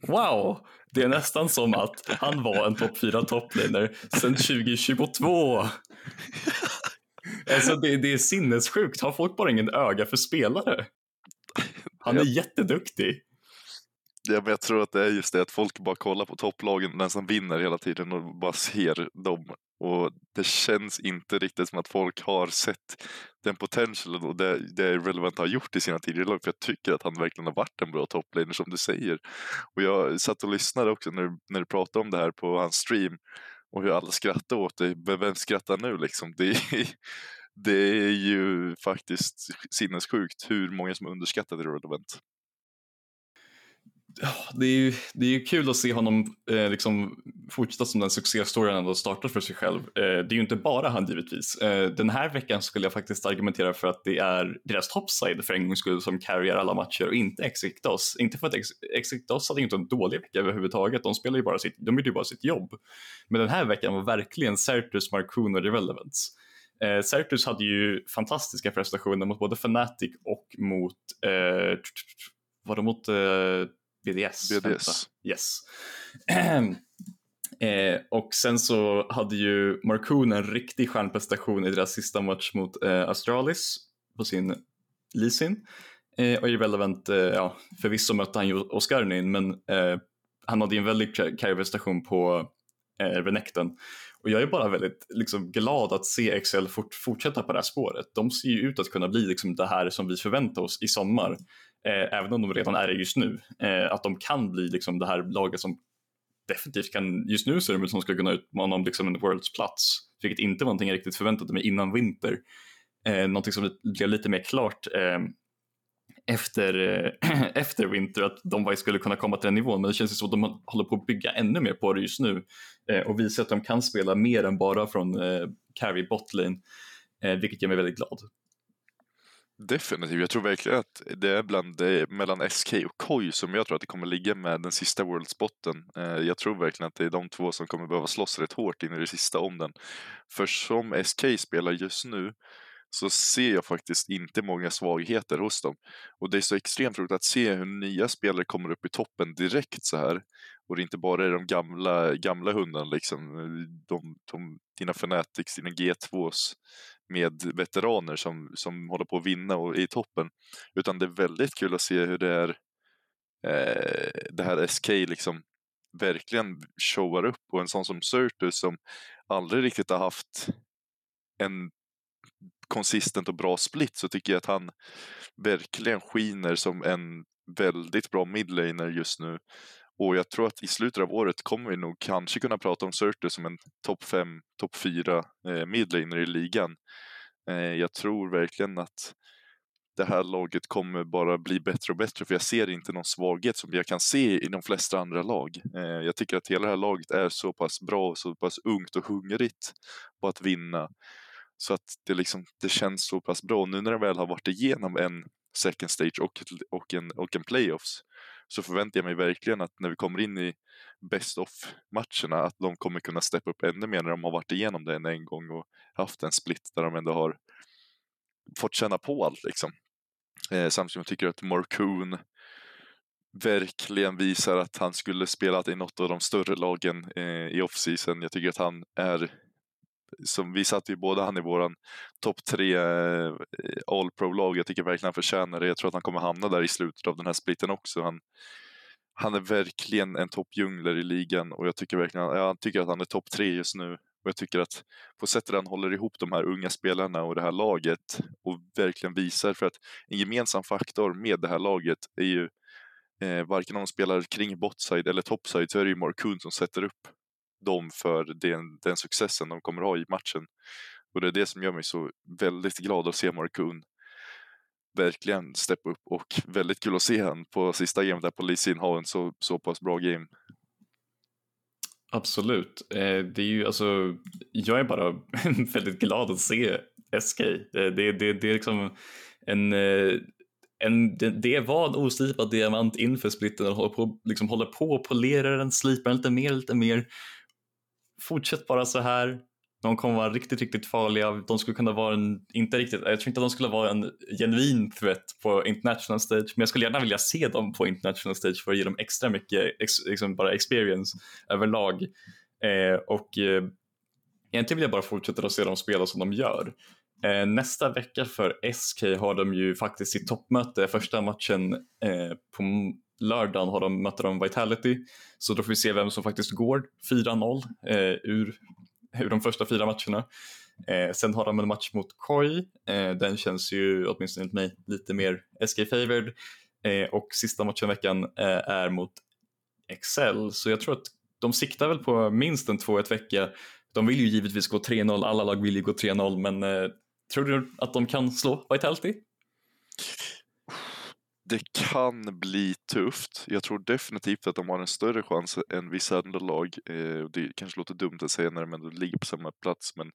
Wow! Det är nästan som att han var en topp 4 toplaner sedan 2022. Alltså det, det är sinnessjukt. Har folk bara ingen öga för spelare? Han är jätteduktig. Ja, men jag tror att det är just det att folk bara kollar på topplagen, den som vinner hela tiden och bara ser dem. Och det känns inte riktigt som att folk har sett den potentialen och det, det Relevant har gjort i sina tidigare lag. För jag tycker att han verkligen har varit en bra toplaner som du säger. Och jag satt och lyssnade också när, när du pratade om det här på hans stream och hur alla skrattade åt dig. Men vem skrattar nu liksom? Det är, det är ju faktiskt sinnessjukt hur många som underskattade Relevant det är ju det är kul att se honom eh, liksom fortsätta som den succéstoryn han har startat för sig själv. Eh, det är ju inte bara han givetvis. Eh, den här veckan skulle jag faktiskt argumentera för att det är deras topside för en gångs skull som carryar alla matcher och inte Exiktos. Inte för att Ex Exictos hade inte en dålig vecka överhuvudtaget, de spelar ju bara sitt, de gjorde ju bara sitt jobb. Men den här veckan var verkligen Sertus, Markoon och Irrelevance. Eh, Sertus hade ju fantastiska prestationer mot både Fnatic och mot, eh, var det mot eh, BDS. BDS. Yes. eh, och sen så hade ju Markoon en riktig stjärnprestation i deras sista match mot eh, Astralis på sin Lisin. Eh, och Irrelevant, eh, ja förvisso mötte han ju Oscarnin men eh, han hade ju en väldigt karriärprestation på eh, Renekton. Och jag är bara väldigt liksom, glad att se XL fort, fortsätta på det här spåret. De ser ju ut att kunna bli liksom, det här som vi förväntar oss i sommar eh, även om de redan är det just nu, eh, att de kan bli liksom det här laget som definitivt kan, just nu ser de ut som skulle kunna utmana om liksom en Worlds plats, vilket inte var någonting jag riktigt förväntade mig innan vinter. Eh, någonting som blev lite mer klart eh, efter, eh, efter vinter att de skulle kunna komma till den nivån men det känns som att de håller på att bygga ännu mer på det just nu eh, och visa att de kan spela mer än bara från eh, carry botlane eh, vilket gör mig väldigt glad. Definitivt. Jag tror verkligen att det är bland det, mellan SK och KOI som jag tror att det kommer ligga med den sista worldspotten. Eh, jag tror verkligen att det är de två som kommer behöva slåss rätt hårt in i det sista om den. För som SK spelar just nu så ser jag faktiskt inte många svagheter hos dem. Och det är så extremt roligt att se hur nya spelare kommer upp i toppen direkt så här. Och det är inte bara är de gamla, gamla hundarna liksom, de, de, dina Fanatics, dina G2s med veteraner som, som håller på att vinna och är i toppen. Utan det är väldigt kul att se hur det är eh, det här SK liksom verkligen showar upp och en sån som Surtus som aldrig riktigt har haft en konsistent och bra split så tycker jag att han verkligen skiner som en väldigt bra midlaner just nu. Och jag tror att i slutet av året kommer vi nog kanske kunna prata om Surter som en topp 5, topp 4 eh, midlaner i ligan. Eh, jag tror verkligen att det här laget kommer bara bli bättre och bättre för jag ser inte någon svaghet som jag kan se i de flesta andra lag. Eh, jag tycker att hela det här laget är så pass bra och så pass ungt och hungrigt på att vinna. Så att det, liksom, det känns så pass bra. Nu när de väl har varit igenom en second stage och, och, en, och en playoffs så förväntar jag mig verkligen att när vi kommer in i best of-matcherna att de kommer kunna steppa upp ännu mer när de har varit igenom det en gång och haft en split där de ändå har fått känna på allt liksom. Eh, samtidigt som jag tycker att Marcoon verkligen visar att han skulle spelat i något av de större lagen eh, i off-season. Jag tycker att han är som vi satte ju båda han i våran topp tre eh, All Pro-lag. Jag tycker verkligen han förtjänar det. Jag tror att han kommer hamna där i slutet av den här splitten också. Han, han är verkligen en toppjungler i ligan och jag tycker verkligen jag tycker att han är topp tre just nu. Och jag tycker att på sättet han håller ihop de här unga spelarna och det här laget och verkligen visar för att en gemensam faktor med det här laget är ju eh, varken om de spelar kring botside eller topside så är det ju Markoon som sätter upp dem för den, den successen de kommer ha i matchen. Och det är det som gör mig så väldigt glad att se Markoon verkligen steppa upp och väldigt kul att se han på sista gamet där på Lee ha en så, så pass bra game. Absolut. Eh, det är ju alltså, jag är bara väldigt glad att se SK. Eh, det, det, det är liksom en, eh, en, det, det var en oslipad diamant inför splitten och håller på, liksom håller på och polerar den, slipar lite mer, lite mer fortsätt bara så här. De kommer vara riktigt, riktigt farliga. De skulle kunna vara en, inte riktigt, jag tror inte att de skulle vara en genuin threat på international stage, men jag skulle gärna vilja se dem på international stage för att ge dem extra mycket ex, liksom bara experience överlag. Eh, och eh, egentligen vill jag bara fortsätta att se dem spela som de gör. Eh, nästa vecka för SK har de ju faktiskt sitt toppmöte, första matchen eh, på lördagen har de, möter de Vitality. Så då får vi se vem som faktiskt går 4-0 eh, ur, ur de första fyra matcherna. Eh, sen har de en match mot Koi. Eh, den känns ju åtminstone enligt mig lite mer SK-favored. Eh, och sista matchen i veckan eh, är mot Excel. Så jag tror att de siktar väl på minst en 2-1 vecka. De vill ju givetvis gå 3-0, alla lag vill ju gå 3-0 men eh, tror du att de kan slå Vitality? det kan bli tufft. Jag tror definitivt att de har en större chans än vissa andra lag. Eh, det kanske låter dumt att säga när de ändå ligger på samma plats, men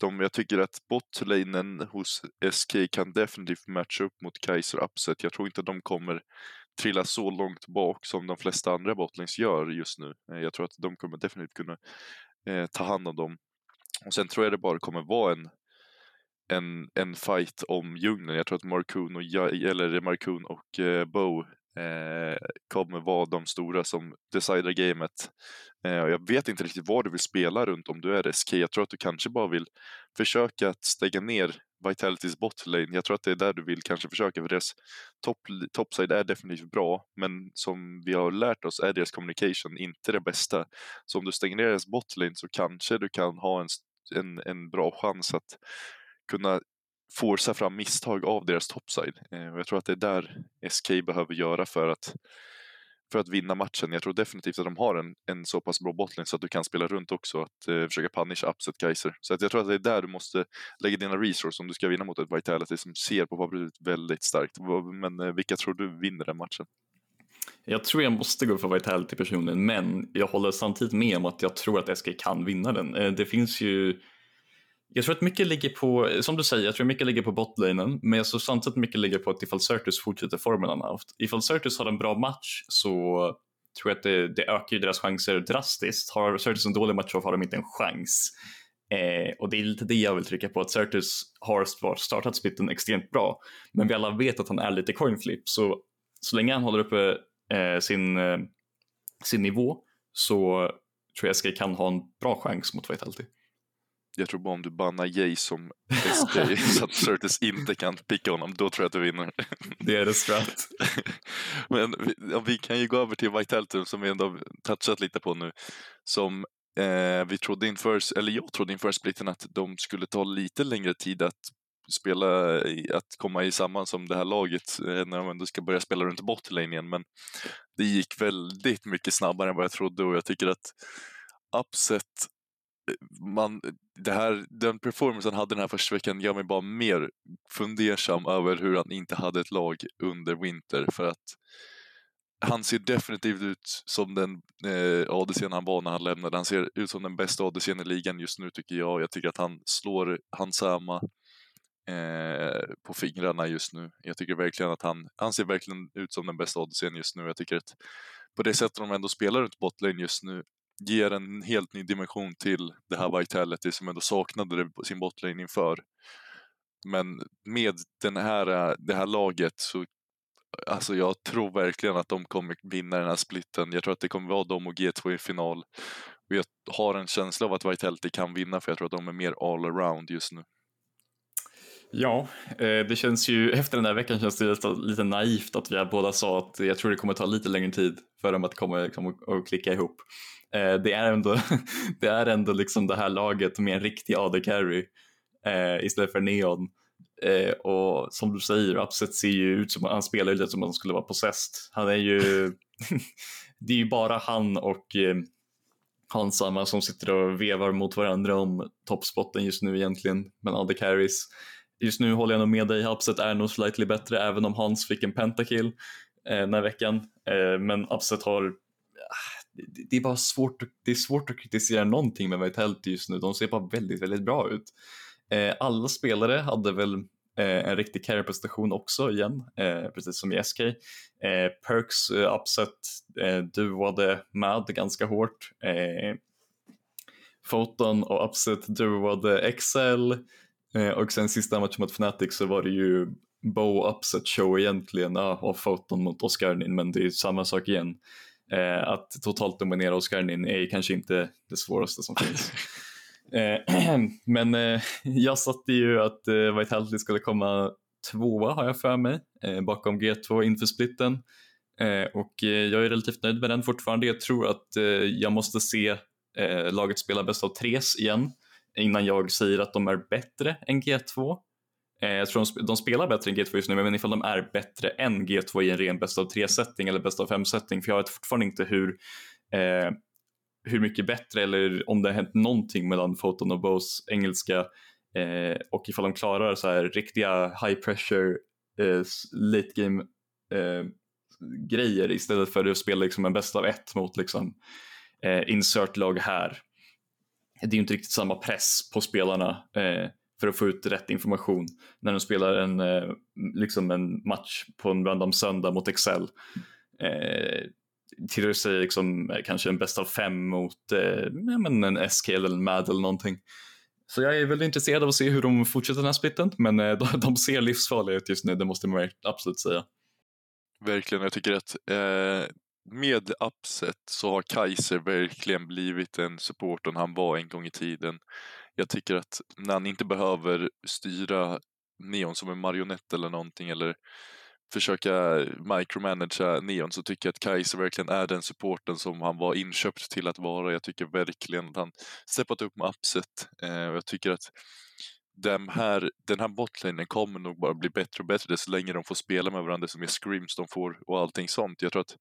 de, jag tycker att botlanen hos SK kan definitivt matcha upp mot Kaiser Upset. Jag tror inte att de kommer trilla så långt bak som de flesta andra botlings gör just nu. Eh, jag tror att de kommer definitivt kunna eh, ta hand om dem. Och sen tror jag det bara kommer vara en en, en fight om djungeln. Jag tror att Markoon och, eller Markoon och eh, Bo eh, kommer vara de stora som decidar gamet. Eh, jag vet inte riktigt vad du vill spela runt om du är SK. Jag tror att du kanske bara vill försöka att stänga ner Vitalitys botlane. Jag tror att det är där du vill kanske försöka för deras top, topside är definitivt bra men som vi har lärt oss är deras communication inte det bästa. Så om du stänger ner deras botlane så kanske du kan ha en, en, en bra chans att kunna forsa fram misstag av deras topside. Eh, jag tror att det är där SK behöver göra för att, för att vinna matchen. Jag tror definitivt att de har en, en så pass bra botlane så att du kan spela runt också, att eh, försöka punish upset Kaiser. Så att jag tror att det är där du måste lägga dina resources om du ska vinna mot ett Vitality som ser på pappret väldigt starkt. Men eh, vilka tror du vinner den matchen? Jag tror jag måste gå för Vitality personligen, men jag håller samtidigt med om att jag tror att SK kan vinna den. Eh, det finns ju jag tror att mycket ligger på, som du säger, jag tror mycket ligger på botlanen, men jag tror samtidigt mycket ligger på att ifall Certus fortsätter formen han haft. Ifall Certus har en bra match så tror jag att det, det ökar deras chanser drastiskt. Har Certus en dålig match så har de inte en chans. Eh, och det är lite det jag vill trycka på, att Certus har startat splitten extremt bra, men vi alla vet att han är lite coinflip, så så länge han håller uppe eh, sin, eh, sin nivå så tror jag SK kan ha en bra chans mot Vitality. Jag tror bara om du bannar Jay som SJ så att Certus inte kan picka honom, då tror jag att du vinner. Det är det strat. Men ja, vi kan ju gå över till Vitality som vi ändå touchat lite på nu. Som eh, vi trodde inför, eller jag trodde inför splitten att de skulle ta lite längre tid att spela, att komma i samman som det här laget eh, när de ändå ska börja spela runt botlane igen. Men det gick väldigt mycket snabbare än vad jag trodde och jag tycker att Upset man, det här, den performance han hade den här första veckan gör mig bara mer fundersam över hur han inte hade ett lag under Winter för att han ser definitivt ut som den eh, ADCn han var när han lämnade. Han ser ut som den bästa ADCn i ligan just nu tycker jag. Jag tycker att han slår Hansama eh, på fingrarna just nu. Jag tycker verkligen att han, han ser verkligen ut som den bästa oddsen just nu. Jag tycker att på det sättet de ändå spelar runt botlane just nu ger en helt ny dimension till det här Vitality som ändå saknade det, sin botlane inför. Men med den här, eh, det här laget så alltså jag tror verkligen att de kommer vinna den här splitten. Jag tror att det kommer vara de och G2 i final. Och jag har en känsla av att Vitality kan vinna för jag tror att de är mer all around just nu. Ja, eh, det känns ju efter den här veckan känns det lite naivt att vi båda sa att jag tror det kommer ta lite längre tid för dem att komma liksom, och klicka ihop. Eh, det är ändå, det är ändå liksom det här laget med en riktig AD-carry eh, istället för Neon. Eh, och som du säger, Upset ser ju ut som han spelar ju lite som om han skulle vara possessed. Han är ju, det är ju bara han och eh, Hansama som sitter och vevar mot varandra om toppspotten just nu egentligen, men AD carries just nu håller jag nog med dig, Upset är nog slightly bättre även om Hans fick en pentakill eh, den här veckan. Eh, men Upset har, ah, det, det, är bara svårt, det är svårt att kritisera någonting med Vitality just nu, de ser bara väldigt, väldigt bra ut. Eh, alla spelare hade väl eh, en riktig carry-prestation också igen, eh, precis som i SK. Eh, Perks eh, Upset eh, duade med ganska hårt. Eh, Photon och Upset duade XL Eh, och sen sista matchen mot Fnatic så var det ju Bow upset show egentligen ja, av Photon mot Oscarnin men det är samma sak igen. Eh, att totalt dominera Oscarnin är kanske inte det svåraste som finns. Eh, men eh, jag satte ju att eh, Vitality skulle komma tvåa har jag för mig eh, bakom G2 inför splitten. Eh, och jag är relativt nöjd med den fortfarande. Jag tror att jag måste se laget spela bäst av tres igen innan jag säger att de är bättre än G2. Eh, jag tror de, de, spelar bättre än G2 just nu, men ifall de är bättre än G2 i en ren bäst av tre setting eller bäst av fem setting, för jag vet fortfarande inte hur, eh, hur mycket bättre eller om det har hänt någonting mellan Photon och Bose engelska eh, och ifall de klarar så här riktiga high pressure eh, late game eh, grejer istället för att spela liksom en bäst av ett mot liksom eh, insert lag här. Det är ju inte riktigt samma press på spelarna eh, för att få ut rätt information när de spelar en, eh, liksom en match på en random söndag mot Excel. Eh, till att säga liksom, eh, kanske en bäst av fem mot eh, men en SK eller en MAD eller någonting. Så jag är väldigt intresserad av att se hur de fortsätter den här splitten, men eh, de, de ser livsfarliga ut just nu, det måste man absolut säga. Verkligen, jag tycker att eh, med Upset så har Kaiser verkligen blivit den supporten han var en gång i tiden. Jag tycker att när han inte behöver styra Neon som en marionett eller någonting eller försöka micromanagera Neon så tycker jag att Kaiser verkligen är den supporten som han var inköpt till att vara. Jag tycker verkligen att han steppat upp med Upset. Eh, jag tycker att den här, den här botlinen kommer nog bara bli bättre och bättre desto längre de får spela med varandra, desto mer screams de får och allting sånt. Jag tror att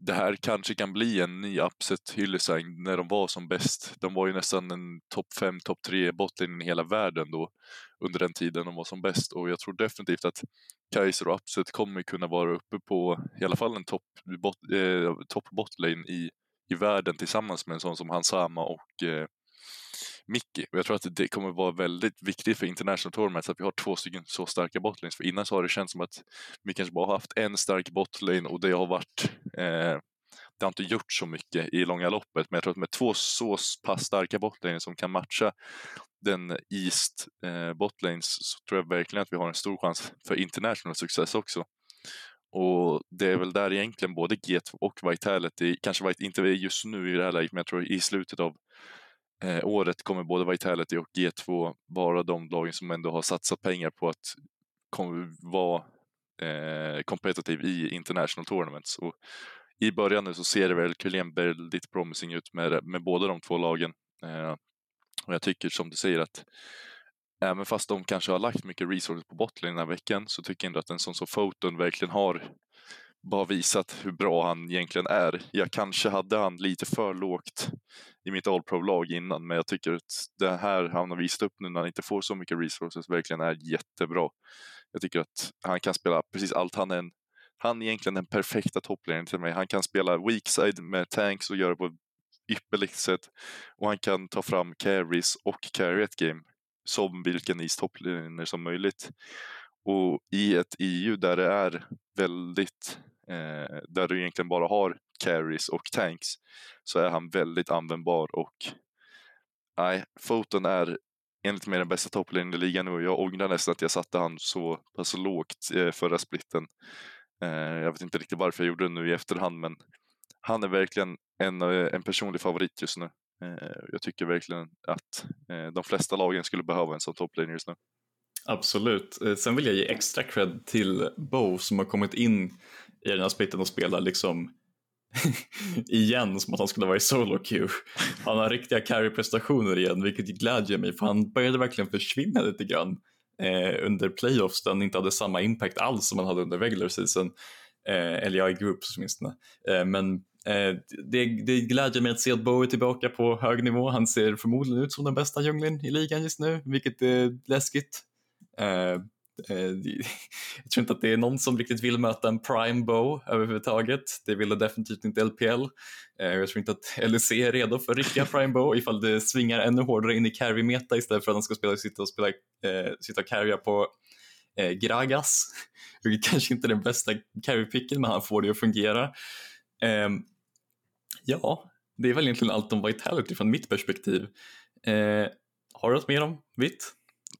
det här kanske kan bli en ny upset Hyllisang när de var som bäst. De var ju nästan en topp 5, topp 3 botten i hela världen då under den tiden de var som bäst och jag tror definitivt att Kaiser och Upset kommer kunna vara uppe på i alla fall en topp bot, eh, top botlane i, i världen tillsammans med en sån som Hansama och eh, Mickey. Och jag tror att det kommer vara väldigt viktigt för International Tournaments att vi har två stycken så starka botlanes. För innan så har det känts som att vi kanske bara har haft en stark botlane och det har varit eh, det har inte gjort så mycket i långa loppet, men jag tror att med två så pass starka botlanes som kan matcha den East eh, botlanes så tror jag verkligen att vi har en stor chans för international success också. Och det är väl där egentligen både G2 och Vitality, kanske inte just nu i det här läget, men jag tror i slutet av eh, året kommer både Vitality och G2 vara de lagen som ändå har satsat pengar på att vara eh, competitive i international tournaments. Och I början nu så ser det verkligen väldigt promising ut med, med båda de två lagen. Eh, och jag tycker som du säger att även fast de kanske har lagt mycket resurser på botlane den här veckan så tycker jag ändå att en sån som foton verkligen har bara visat hur bra han egentligen är. Jag kanske hade han lite för lågt i mitt All-Pro-lag innan, men jag tycker att det här han har visat upp nu när han inte får så mycket resources verkligen är jättebra. Jag tycker att han kan spela precis allt. Han är, en, han är egentligen den perfekta toppledaren till mig. Han kan spela weakside med tanks och göra på ett ypperligt sätt och han kan ta fram carries och carry ett game som vilken is-toppledare som möjligt. Och i ett EU där det är väldigt, eh, där du egentligen bara har carries och tanks, så är han väldigt användbar och nej, Foton är enligt mig den bästa topplinjen i ligan nu och jag ångrar nästan att jag satte han så pass lågt eh, förra splitten. Eh, jag vet inte riktigt varför jag gjorde det nu i efterhand men han är verkligen en, eh, en personlig favorit just nu. Eh, jag tycker verkligen att eh, de flesta lagen skulle behöva en sån topplinje just nu. Absolut. Eh, sen vill jag ge extra cred till Bo som har kommit in i den här splitten och spelar liksom igen som att han skulle vara i solo queue. Han har riktiga carry-prestationer igen vilket glädjer mig för han började verkligen försvinna lite grann eh, under playoffs där han inte hade samma impact alls som han hade under regular season. Eh, eller ja, i groups åtminstone. Eh, men eh, det, det glädjer mig att se att Bo är tillbaka på hög nivå. Han ser förmodligen ut som den bästa djungeln i ligan just nu, vilket är läskigt. Eh, jag tror inte att det är någon som riktigt vill möta en prime bow överhuvudtaget. Det ville definitivt inte LPL. Eh, jag tror inte att LEC är redo för riktiga prime bow ifall det svingar ännu hårdare in i carry meta istället för att de ska spela, sitta och spela, eh, sitta och carrya på eh, Gragas. Vilket kanske inte är den bästa carry-picken men han får det att fungera. Eh, ja, det är väl egentligen allt om Vitality från mitt perspektiv. Eh, har du något mer om Vitt?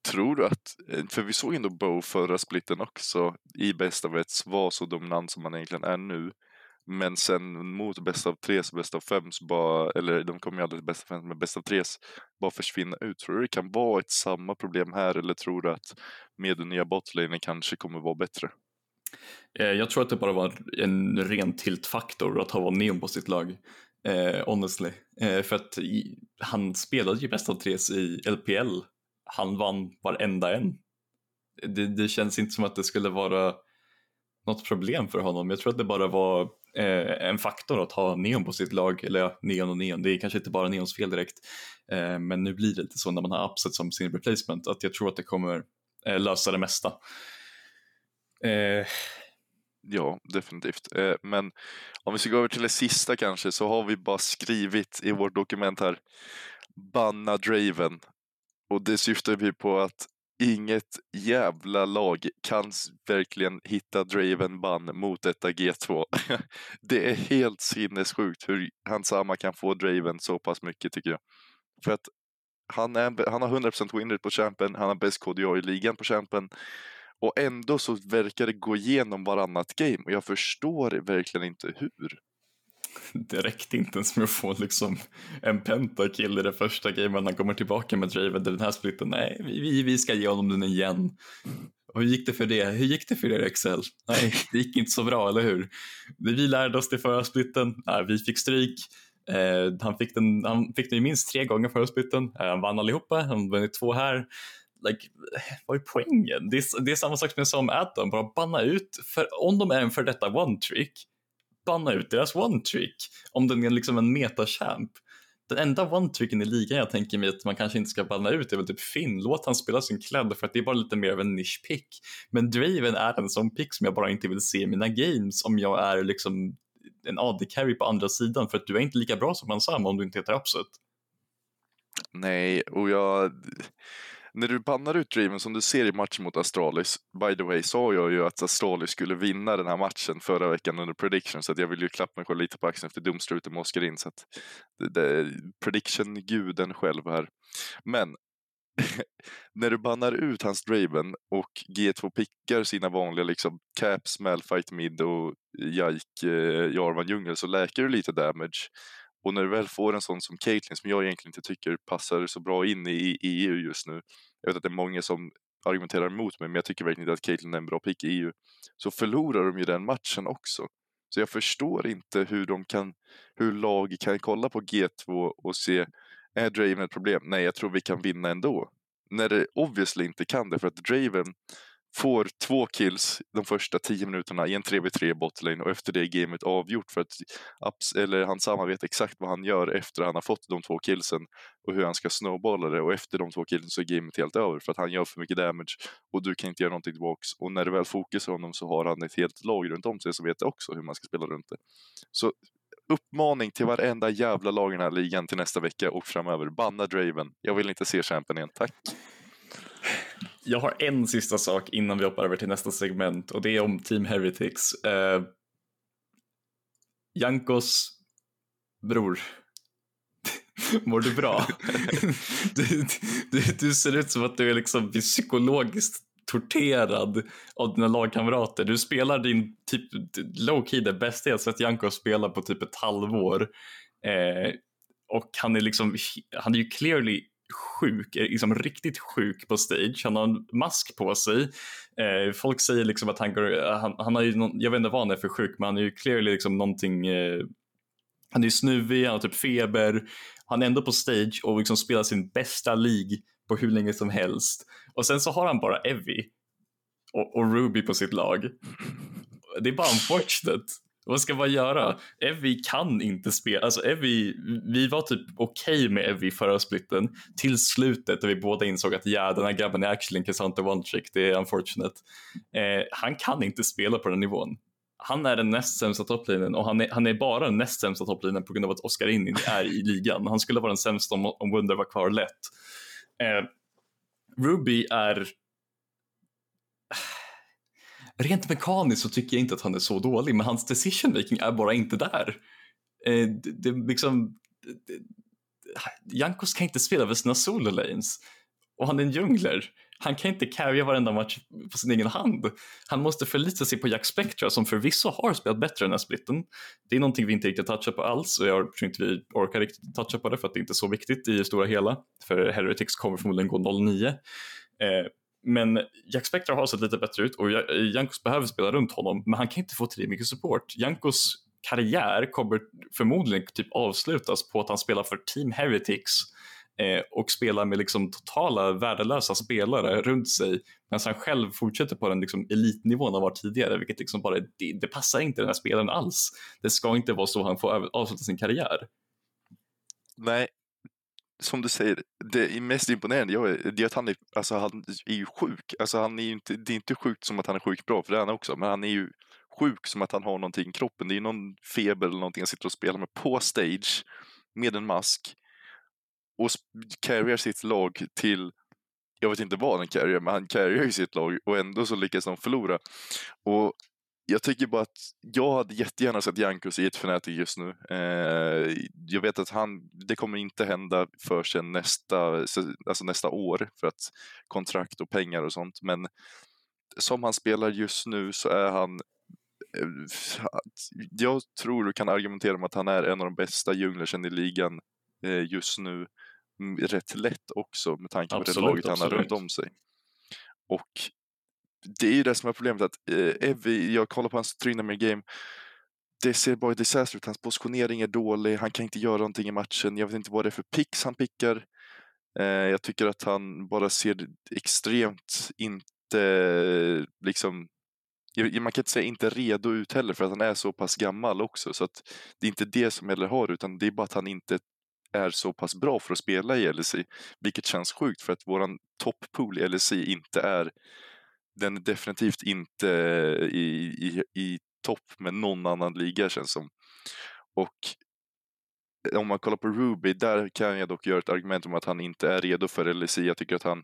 Tror du att, eh, för vi såg ändå Bo förra splitten också i bästa av ett var så dominant som han egentligen är nu. Men sen mot bäst av tre så bäst av fem så bara, eller de kommer ju aldrig till bäst av fem, men bäst av tre bara försvinna ut. Tror du det kan vara ett samma problem här eller tror du att med den nya botlanen kanske kommer vara bättre? Eh, jag tror att det bara var en ren tiltfaktor att ha Neon på sitt lag. Eh, honestly. Eh, för att i, han spelade ju bäst av tre i LPL han vann varenda en. Det, det, känns inte som att det skulle vara något problem för honom. Jag tror att det bara var eh, en faktor att ha Neon på sitt lag, eller ja, Neon och Neon, det är kanske inte bara Neons fel direkt, eh, men nu blir det lite så när man har Upset som sin replacement, att jag tror att det kommer eh, lösa det mesta. Eh. Ja, definitivt. Eh, men om vi ska gå över till det sista kanske, så har vi bara skrivit i vårt dokument här, banna Draven och det syftar vi på att inget jävla lag kan verkligen hitta Draven Bun mot detta G2. det är helt sinnessjukt hur han samma kan få Draven så pass mycket tycker jag. För att han, är, han har 100% winrate på champen, han har bäst KDA i ligan på champen. Och ändå så verkar det gå igenom varannat game och jag förstår verkligen inte hur det räckte inte ens med att få liksom en pentakill i det första gamen han kommer tillbaka med Draven den här splitten. Nej, vi, vi ska ge honom den igen. Och hur gick det för det? Hur gick det för er Excel? Nej, det gick inte så bra, eller hur? Vi lärde oss det förra splitten. Nej, vi fick stryk. Eh, han, fick den, han fick den minst tre gånger förra splitten. Eh, han vann allihopa, han vann två här. Like, vad är poängen? Det är, det är samma sak som Adam, bara banna ut. För om de är en för detta one-trick, banna ut deras one-trick om den är liksom en metachamp. Den enda one-tricken i ligan jag tänker mig att man kanske inte ska banna ut är väl typ Finn. Låt han spela sin klädd för att det är bara lite mer av en nisch-pick. Men Draven är en sån pick som jag bara inte vill se i mina games om jag är liksom en AD-carry på andra sidan för att du är inte lika bra som han Sam om du inte heter Upset. Nej, och jag när du bannar ut Draven som du ser i matchen mot Astralis, by the way sa jag ju att Astralis skulle vinna den här matchen förra veckan under prediction, så att jag vill ju klappa mig själv lite på axeln efter dumstruten med Oskar in, så att det, det, prediction-guden själv här. Men när du bannar ut hans Draven och G2 pickar sina vanliga liksom Caps, Malfight Mid och Jaik, eh, Jarvan Djungel så läker du lite damage. Och när du väl får en sån som Caitlyn som jag egentligen inte tycker passar så bra in i EU just nu. Jag vet att det är många som argumenterar emot mig men jag tycker verkligen inte att Caitlyn är en bra pick i EU. Så förlorar de ju den matchen också. Så jag förstår inte hur de kan, hur lag kan kolla på G2 och se, är Draven ett problem? Nej, jag tror vi kan vinna ändå. När det obviously inte kan det, för att Draven får två kills de första tio minuterna i en 3v3 botlane och efter det är gamet avgjort för att eller han vet exakt vad han gör efter han har fått de två killsen och hur han ska snowballa det och efter de två killsen så är gamet helt över för att han gör för mycket damage och du kan inte göra någonting tillbaks och när du väl fokuserar honom så har han ett helt lag runt om sig som vet också hur man ska spela runt det. Så uppmaning till varenda jävla lag i den här ligan till nästa vecka och framöver. Banna Draven. Jag vill inte se champen igen, tack. Jag har en sista sak innan vi hoppar över till nästa segment och det är om Team Heretics. Uh, Jankos bror, mår du bra? du, du, du, ser ut som att du är liksom psykologiskt torterad av dina lagkamrater. Du spelar din typ low key det bästa jag sett Janko spela på typ ett halvår. Eh, och han är liksom, han är ju clearly sjuk, liksom riktigt sjuk på stage. Han har en mask på sig. Eh, folk säger liksom att han går, han, han har ju någon, jag vet inte vad han är för sjuk, men han är ju clearly liksom någonting, eh, han är ju snuvig, han har typ feber. Han är ändå på stage och liksom spelar sin bästa League på hur länge som helst. Och sen så har han bara Evie och, och Ruby på sitt lag. Det är bara unfortunate. Vad ska man göra? Evie kan inte spela, alltså Evie, vi var typ okej okay med Evie förra splitten till slutet och vi båda insåg att ja, den här grabben är actually en Cassandra One Chick, det är unfortunate. Eh, han kan inte spela på den nivån. Han är den näst sämsta topplinen och han är, han är bara den näst sämsta topplinen på grund av att Oscar Innin är i ligan. Han skulle vara den sämsta om, om Wunder var kvar lätt. Eh, Ruby är rent mekaniskt så tycker jag inte att han är så dålig, men hans decision making är bara inte där. Eh, det, det, liksom, det, Jankos kan inte spela för sina solo lanes och han är en jungler. Han kan inte carrya varenda match på sin egen hand. Han måste förlita sig på Jack Spectra som förvisso har spelat bättre den här splitten. Det är någonting vi inte riktigt touchar på alls och jag tror inte vi orkar riktigt toucha på det för att det inte är så viktigt i det stora hela. För Heretics kommer förmodligen gå 09. Eh, men Jack Spector har sett lite bättre ut och Jankos behöver spela runt honom, men han kan inte få tillräckligt mycket support. Jankos karriär kommer förmodligen typ avslutas på att han spelar för Team Heretics eh, och spelar med liksom totala värdelösa spelare runt sig medan han själv fortsätter på den liksom elitnivån han var tidigare, vilket liksom bara, det, det passar inte den här spelaren alls. Det ska inte vara så han får avsluta sin karriär. Nej, som du säger, det mest imponerande det är att han är, alltså han är ju sjuk. Alltså han är inte, det är inte sjukt som att han är sjukt bra, för det är han också, men han är ju sjuk som att han har någonting i kroppen. Det är ju någon feber eller någonting han sitter och spelar med på stage med en mask och carrier sitt lag till, jag vet inte vad han carrier, men han carrier ju sitt lag och ändå så lyckas de förlora. Och jag tycker bara att jag hade jättegärna sett Jankos i ett Fnatic just nu. Eh, jag vet att han, det kommer inte hända för sen nästa, alltså nästa år för att kontrakt och pengar och sånt. Men som han spelar just nu så är han eh, jag tror du kan argumentera om att han är en av de bästa djunglersen i ligan eh, just nu. Rätt lätt också med tanke på absolut, det laget han har runt om sig. Och det är ju det som är problemet att eh, Evie, jag kollar på hans Trinamir game det ser bara disaster ut. Hans positionering är dålig. Han kan inte göra någonting i matchen. Jag vet inte vad det är för picks han pickar. Eh, jag tycker att han bara ser extremt inte liksom man kan inte säga inte redo ut heller för att han är så pass gammal också. Så att det är inte det som heller har utan det är bara att han inte är så pass bra för att spela i LSI. Vilket känns sjukt för att våran topppool i LSI inte är den är definitivt inte i, i, i topp med någon annan liga känns som. Och om man kollar på Ruby, där kan jag dock göra ett argument om att han inte är redo för LSI. Jag tycker att han,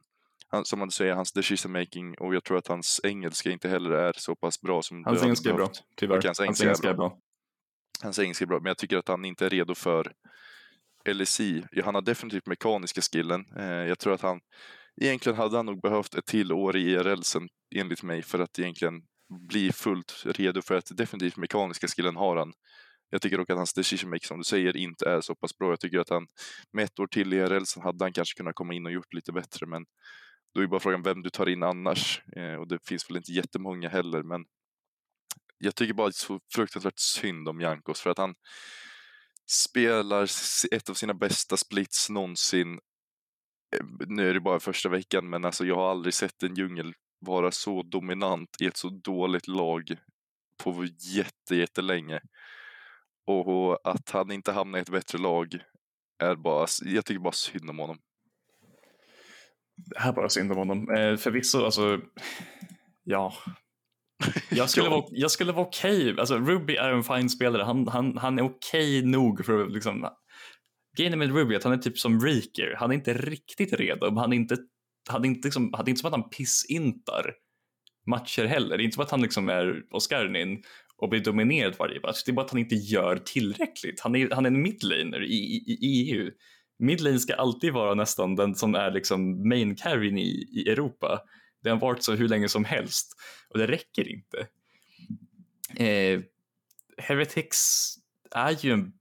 han som man säger, hans decision making och jag tror att hans engelska inte heller är så pass bra som Hans engelska är bra, tyvärr. Hans, hans engelska är bra. Hans engelska är bra, men jag tycker att han inte är redo för LSI. Han har definitivt mekaniska skillen. Eh, jag tror att han egentligen hade han nog behövt ett till år i IRL sen, enligt mig för att egentligen bli fullt redo för att definitivt mekaniska skillen har han. Jag tycker dock att hans decision make som du säger inte är så pass bra. Jag tycker att han med ett år till i IRL sen hade han kanske kunnat komma in och gjort lite bättre men då är bara frågan vem du tar in annars eh, och det finns väl inte jättemånga heller men jag tycker bara att det är så fruktansvärt synd om Jankos för att han spelar ett av sina bästa splits någonsin nu är det bara första veckan, men alltså jag har aldrig sett en djungel vara så dominant i ett så dåligt lag på jätte, jättelänge. Och att han inte hamnar i ett bättre lag är bara, jag tycker bara synd om honom. Det här är bara synd om honom. Eh, förvisso, alltså, ja. Jag skulle, vara, jag skulle vara okej, okay. alltså Ruby är en fin spelare, han, han, han är okej okay nog för att liksom Grejen med Ruby är att han är typ som Reeker. Han är inte riktigt redo, men han är inte han är inte, liksom, är inte som att han pissintar matcher heller. Det är inte som att han liksom är Oscarnin och blir dominerad varje match. Det är bara att han inte gör tillräckligt. Han är, han är en midlaner i, i, i EU. Midlane ska alltid vara nästan den som är liksom main carryn i, i Europa. Det har varit så hur länge som helst och det räcker inte. Eh, Heretics är ju en,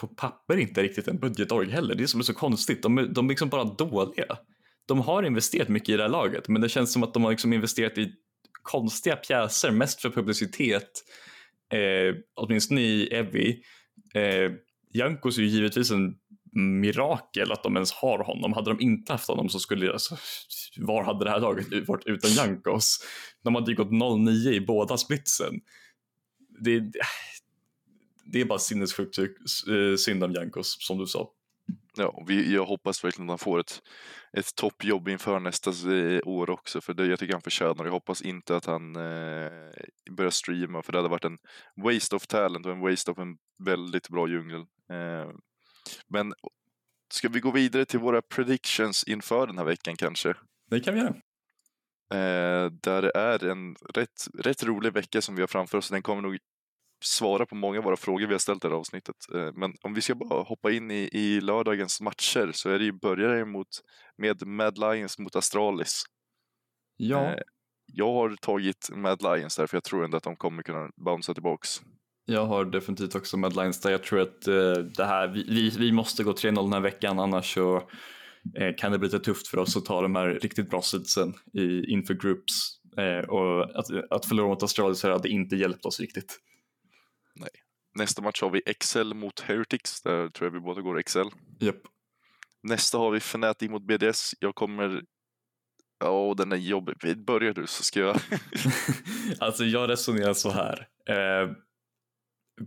på papper inte riktigt en budgetorg heller. Det är som är så konstigt. De är, de är liksom bara dåliga. De har investerat mycket i det här laget men det känns som att de har liksom investerat i konstiga pjäser, mest för publicitet. Eh, åtminstone i Evi. Eh, Jankos är ju givetvis en mirakel att de ens har honom. Hade de inte haft honom så skulle, alltså, var hade det här laget varit utan Jankos? De hade ju gått 0-9 i båda splitsen. Det, det är bara sinnessjukt eh, synd om Jankos, som du sa. Ja, vi, jag hoppas verkligen att han får ett, ett toppjobb inför nästa eh, år också, för det, jag tycker han förtjänar Jag hoppas inte att han eh, börjar streama, för det hade varit en waste of talent och en waste of en väldigt bra djungel. Eh, men ska vi gå vidare till våra predictions inför den här veckan kanske? Det kan vi göra. Eh, där det är en rätt, rätt rolig vecka som vi har framför oss. Den kommer nog svara på många av våra frågor vi har ställt i det här avsnittet. Eh, men om vi ska bara hoppa in i, i lördagens matcher så är det ju börjare mot, med Mad Lions mot Astralis. Ja. Eh, jag har tagit Mad Lions där för jag tror ändå att de kommer kunna bouncea tillbaks. Jag har definitivt också Mad Lions där. Jag tror att uh, det här, vi, vi måste gå 3-0 den här veckan annars så kan det bli lite tufft för oss att ta de här riktigt bra seedsen inför groups. Och att, att förlora mot Astralis hade inte hjälpt oss riktigt. Nej. Nästa match har vi Excel mot Heretics. Där tror jag vi båda går Excel. Yep. Nästa har vi Fnatic mot BDS. Jag kommer Ja, oh, den är jobbig. Börjar du så ska jag... alltså jag resonerar så här. Eh,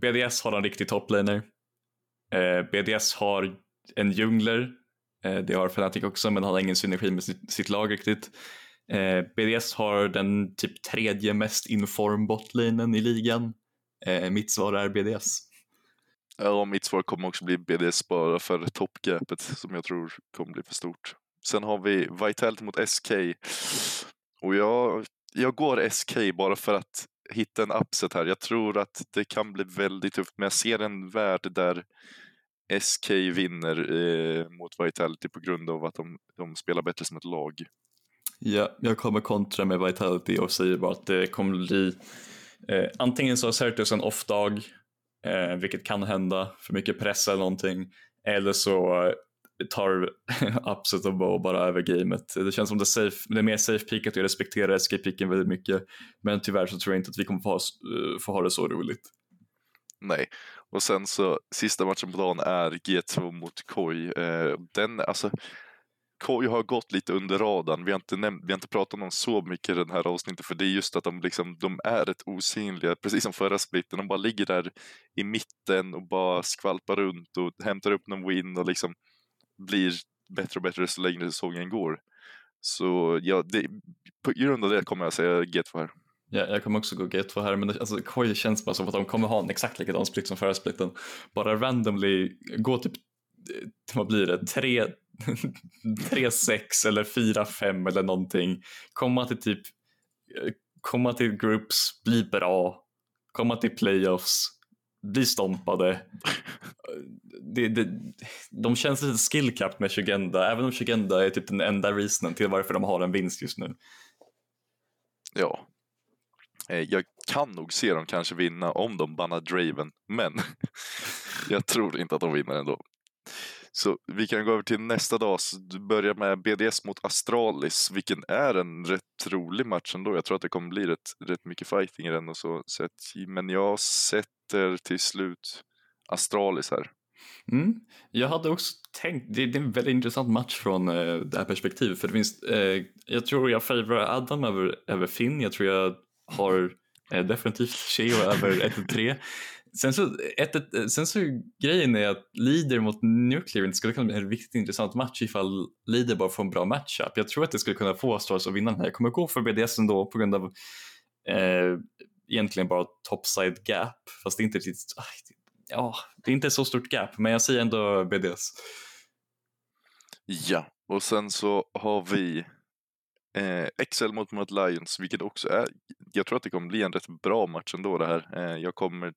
BDS har en riktig toplaner. Eh, BDS har en djungler. Eh, det har Fnatic också men har ingen synergi med sitt, sitt lag riktigt. Eh, BDS har den typ tredje mest inform botlinen i ligan. Eh, mitt svar är BDS. Ja, mitt svar kommer också bli BDS bara för toppgapet som jag tror kommer bli för stort. Sen har vi Vitality mot SK. Och jag, jag går SK bara för att hitta en upset här. Jag tror att det kan bli väldigt tufft, men jag ser en värld där SK vinner eh, mot Vitality på grund av att de, de spelar bättre som ett lag. Ja, jag kommer kontra med Vitality och säger bara att det kommer bli eh, antingen så har Certus en off-dag, eh, vilket kan hända, för mycket press eller någonting, eller så tar upset och Bow bara över gamet. Det känns som det är, safe, det är mer safe peakat och jag respekterar escape-picken väldigt mycket. Men tyvärr så tror jag inte att vi kommer få ha, eh, få ha det så roligt. Nej, och sen så sista matchen på dagen är G2 mot Koi. Eh, den, alltså, Koi har gått lite under radarn. Vi har, inte nämnt, vi har inte pratat om så mycket i den här avsnittet för det är just att de, liksom, de är rätt osynliga, precis som förra splitten. De bara ligger där i mitten och bara skvalpar runt och hämtar upp någon win och liksom blir bättre och bättre så längre säsongen går. Så ja, det, på grund av det kommer jag säga G2 här. Ja, jag kommer också gå G2 här, men det, alltså, Koi känns bara som att de kommer ha en exakt likadan split som förra splitten. Bara randomly gå typ, eh, vad blir det, 3, 3-6 eller 4-5 eller någonting. Komma till typ, eh, komma till groups, bli bra, komma till playoffs, bli stompade. det, det, de känns lite skillcapped med Shugenda, även om Shugenda är typ den enda reasonen till varför de har en vinst just nu. Ja. Eh, jag kan nog se dem kanske vinna om de bannar Draven, men jag tror inte att de vinner ändå. Så vi kan gå över till nästa dag. Så du börjar med BDS mot Astralis, vilken är en rätt rolig match ändå. Jag tror att det kommer bli rätt, rätt mycket fighting i den och så. Men jag sätter till slut Astralis här. Mm. Jag hade också tänkt, det, är en väldigt intressant match från eh, det här perspektivet för det finns, eh, jag tror jag favorar Adam över, över Finn, jag tror jag har eh, definitivt Cheo över 1-3. Sen så, ett, ett, sen så grejen är att Leader mot Nuclear inte skulle kunna bli en riktigt intressant match ifall Leader bara får en bra matchup. Jag tror att det skulle kunna få Stars att vinna den här. Jag kommer gå för BDS ändå på grund av eh, egentligen bara topside gap, fast det är inte riktigt, ah, ja, det är inte så stort gap, men jag säger ändå BDS. Ja, Och sen så har vi eh, XL mot Mad Lions, vilket också är, jag tror att det kommer bli en rätt bra match ändå det här. Eh, jag kommer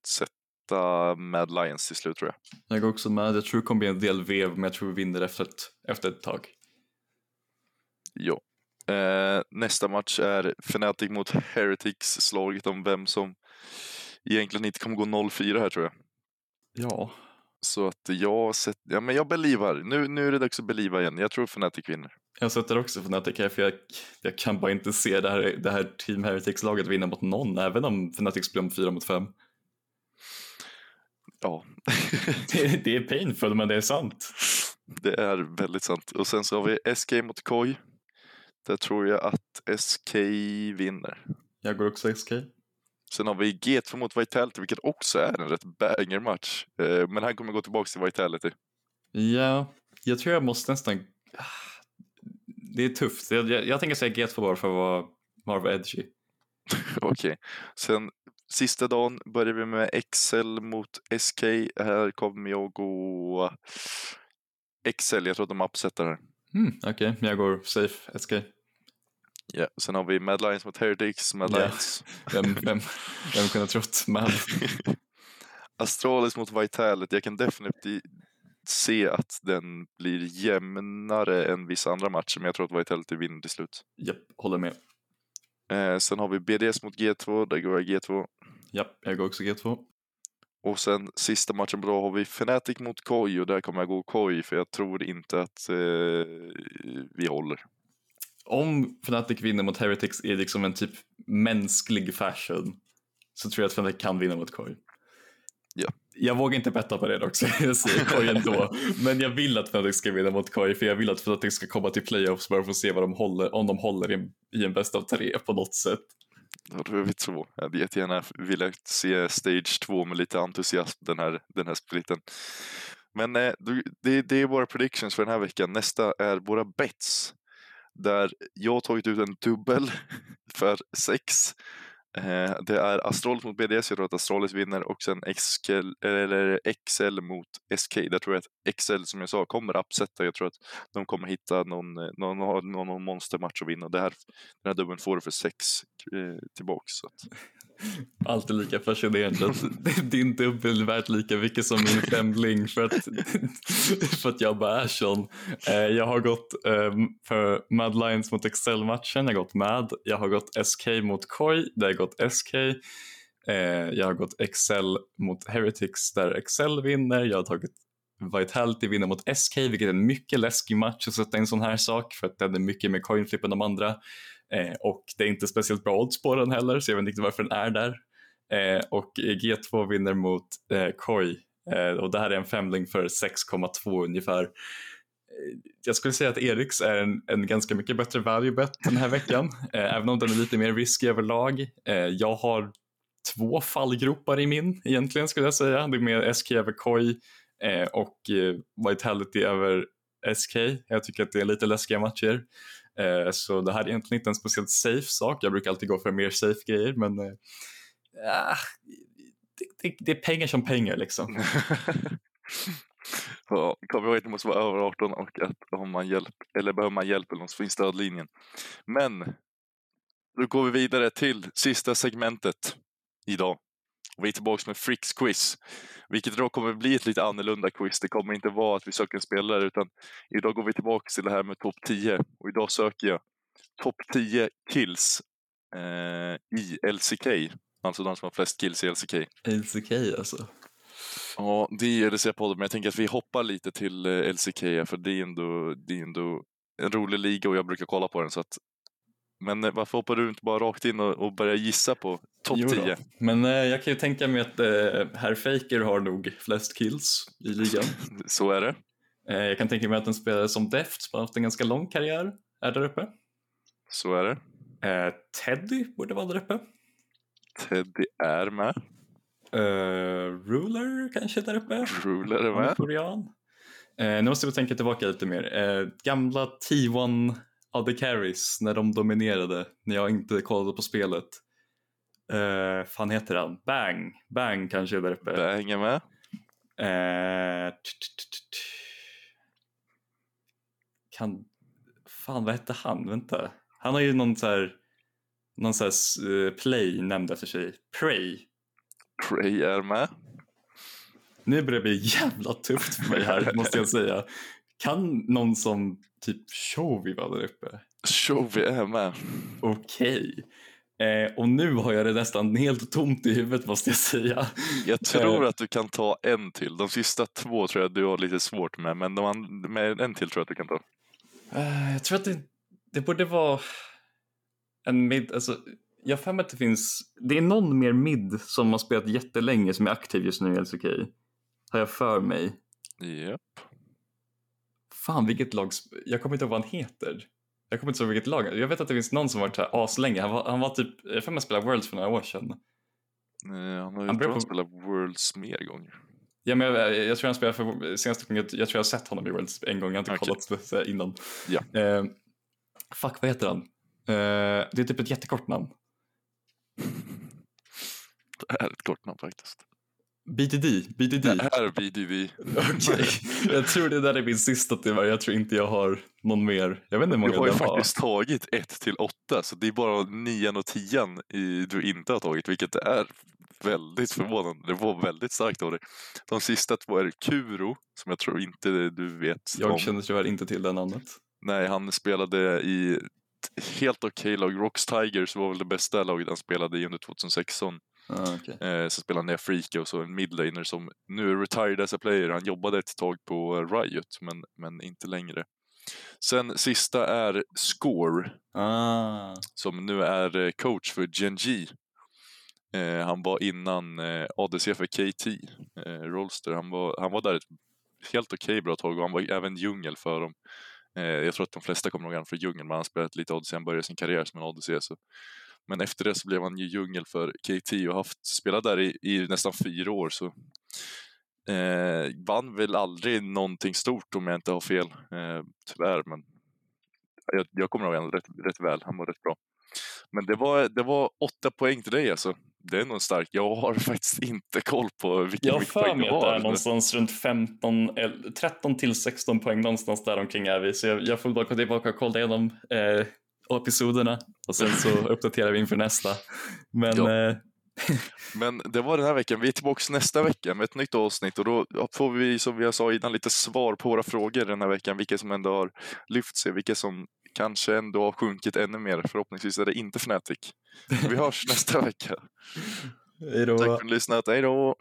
sätta Mad Lions till slut tror jag. Jag går också med, jag tror det kommer bli en del vev men jag tror vi vinner efter ett, efter ett tag. Ja. Eh, nästa match är Fnatic mot Heretics, slaget om vem som egentligen inte kommer gå 0-4 här tror jag. Ja. Så att jag sett, ja men jag belivar. Nu, nu är det dags att beliva igen. Jag tror Fnatic vinner. Jag sätter också Fnatic här för jag, jag kan bara inte se det här, det här Team Heretics-laget vinna mot någon, även om Fnatic spelar om 4 mot 5. Ja. det, det är painful men det är sant. Det är väldigt sant. Och sen så har vi SK mot Koi. Där tror jag att SK vinner. Jag går också SK. Sen har vi G2 mot Vitality, vilket också är en rätt banger match. Eh, Men han kommer gå tillbaka till Vitality. Ja, jag tror jag måste nästan... Det är tufft. Jag, jag, jag tänker säga G2 bara för att vara, vara edgy. Okej. Sen sista dagen börjar vi med XL mot SK. Här kommer jag gå XL. Jag tror att de upsetar här. Mm, Okej, jag går safe SK. Ja. Sen har vi Mad Lions mot Heretics. Mad. Lions. Vem, vem, vem kunde ha trott? Men Astralis mot Vitality. Jag kan definitivt se att den blir jämnare än vissa andra matcher, men jag tror att Vitality vinner till slut. japp, håller med. Eh, sen har vi BDS mot G2, där går jag G2. Japp, jag går också G2. Och sen sista matchen på dag har vi Fnatic mot Koi och där kommer jag gå Koi för jag tror inte att eh, vi håller. Om Fnatic vinner mot Heretics i liksom en typ mänsklig fashion så tror jag att Fnatic kan vinna mot Koi. Ja. Jag vågar inte betta på det dock, så jag säger Koi ändå. Men jag vill att Fnatic ska vinna mot Koi för jag vill att Fnatic ska komma till playoffs bara för att se vad de håller, om de håller i en, i en bäst av tre på något sätt. Då är vi två. Jag hade jättegärna velat se Stage 2 med lite entusiasm den här, den här splitten. Men eh, det, det är våra predictions för den här veckan. Nästa är våra bets. Där jag har tagit ut en dubbel för sex. Eh, det är Astralis mot BDS, jag tror att Astralis vinner och sen XL, eller XL mot SK. Där tror jag att XL, som jag sa, kommer uppsätta. Jag tror att de kommer hitta någon, eh, någon, någon, någon monstermatch att vinna. Det här, den här dubbeln får du för sex eh, tillbaks. Så att, Alltid lika fascinerande att din dubbel är värt lika mycket som min femling för att, för att jag bara är sån. Eh, jag har gått eh, för Mad Lions mot Excel-matchen, jag har gått Mad. Jag har gått SK mot Koi, där jag har gått SK. Eh, jag har gått Excel mot Heretics där Excel vinner. Jag har tagit Vitality vinner mot SK, vilket är en mycket läskig match att sätta en sån här sak för att den är mycket mer coinflip än de andra. Eh, och det är inte speciellt bra odds på den heller, så jag vet inte riktigt varför den är där. Eh, och G2 vinner mot eh, Koi och det här är en femling för 6,2 ungefär. Jag skulle säga att Eriks är en, en ganska mycket bättre value bet den här veckan, även om den är lite mer risky överlag. Jag har två fallgropar i min egentligen skulle jag säga. Det är med SK över Koi och Vitality över SK. Jag tycker att det är lite läskiga matcher. Eh, så det här är egentligen inte en speciellt safe sak. Jag brukar alltid gå för mer safe grejer men eh, ah, det, det, det är pengar som pengar liksom. ja, kom ihåg att ni måste vara över 18 och att om man hjälp, eller behöver man hjälp eller något så finns stödlinjen. Men då går vi vidare till sista segmentet idag. Och vi är tillbaka med Fricks quiz, vilket då kommer bli ett lite annorlunda quiz. Det kommer inte vara att vi söker en spelare, utan idag går vi tillbaka till det här med topp 10. Och idag söker jag topp 10 kills eh, i LCK, alltså de som har flest kills i LCK. LCK alltså. Ja, det är LCK-podden, men jag tänker att vi hoppar lite till eh, LCK, för det är, ändå, det är ändå en rolig liga och jag brukar kolla på den. Så att... Men eh, varför hoppar du inte bara rakt in och, och börjar gissa på topp Jo då. 10? Men eh, jag kan ju tänka mig att eh, herr Faker har nog flest kills i ligan. Så är det. Eh, jag kan tänka mig att en spelare som Deft som har haft en ganska lång karriär är där uppe. Så är det. Eh, Teddy borde vara där uppe. Teddy är med. Eh, Ruler kanske där uppe. Ruler är med. korean. Eh, nu måste vi tänka tillbaka lite mer. Gamla T1 Other Carries när de dominerade, när jag inte kollade på spelet. Eh, fan heter han? Bang! Bang kanske är där uppe. Bang är med. Eh, kan fan vad hette han? Vänta. Han har ju någon så här, någon så här uh, play nämnd efter sig. Prey. Prey är med. Nu börjar det bli jävla tufft för mig här måste jag säga. Kan någon som typ Shovi vara där uppe? Shovi är med. Okej. Eh, och nu har jag det nästan helt tomt i huvudet måste jag säga. Jag tror att du kan ta en till. De sista två tror jag du har lite svårt med, men de, med en till tror jag att du kan ta. Uh, jag tror att det, det borde vara en mid, alltså jag har att det finns, det är någon mer mid som har spelat jättelänge som är aktiv just nu i LCK. Har jag för mig. Yep. Fan vilket lag, jag kommer inte ihåg vad han heter. Jag kommer inte ihåg vilket lag, jag vet att det finns någon som varit här aslänge. Han var, han var typ, jag för mig spelade Worlds för några år sedan. Nej, han har ju han på... spelat Worlds mer gånger. Ja, men jag, jag, tror han spelade för senaste gången, jag, jag tror jag har sett honom i Worlds en gång, jag har inte okay. kollat det innan. Ja. Eh, fuck, vad heter han? Eh, det är typ ett jättekort namn. Det är ett kort namn faktiskt. BDD? BDD? Det är BDD. Okej, okay. jag tror det där är min sista tyvärr. Jag tror inte jag har någon mer. Jag vet inte hur många Du har ju faktiskt har. tagit 1 till 8 så det är bara 9 och 10 du inte har tagit vilket är väldigt förvånande. Det var väldigt starkt av dig. De sista två är Kuro som jag tror inte du vet Jag om. känner tyvärr inte till det namnet. Nej, han spelade i helt okej okay lag. Rocks Tigers var väl det bästa laget han spelade i under 2016. Ah, okay. eh, så spelade han ner och så en midlaner som nu är retired as a player. Han jobbade ett tag på Riot men, men inte längre. Sen sista är Score ah. som nu är eh, coach för Genji. Eh, han var innan eh, ADC för KT, eh, Rolster. Han var, han var där ett helt okej okay bra tag och han var även djungel för dem. Eh, jag tror att de flesta kommer ihåg honom för djungel, men han spelat lite ADC. Han började sin karriär som en ADC. Så. Men efter det så blev han ju djungel för KT och haft, spelat där i, i nästan fyra år. Så eh, vann väl aldrig någonting stort om jag inte har fel, eh, tyvärr. Men jag, jag kommer ihåg honom rätt, rätt väl, han var rätt bra. Men det var, det var åtta poäng till dig alltså. Det är nog starkt. Jag har faktiskt inte koll på vilken Jag har för mig att det är någonstans runt 15, 13 till 16 poäng någonstans där omkring är vi. Så jag, jag får bara gå tillbaka och kolla igenom eh, episoderna och sen så uppdaterar vi inför nästa. Men ja. eh, men det var den här veckan. Vi är tillbaka nästa vecka med ett nytt avsnitt och då får vi som vi sa innan lite svar på våra frågor den här veckan. Vilka som ändå har lyft sig, vilka som kanske ändå har sjunkit ännu mer. Förhoppningsvis är det inte Fnatic. Vi hörs nästa vecka. Hej då. Tack för att ni lyssnat. Hej då.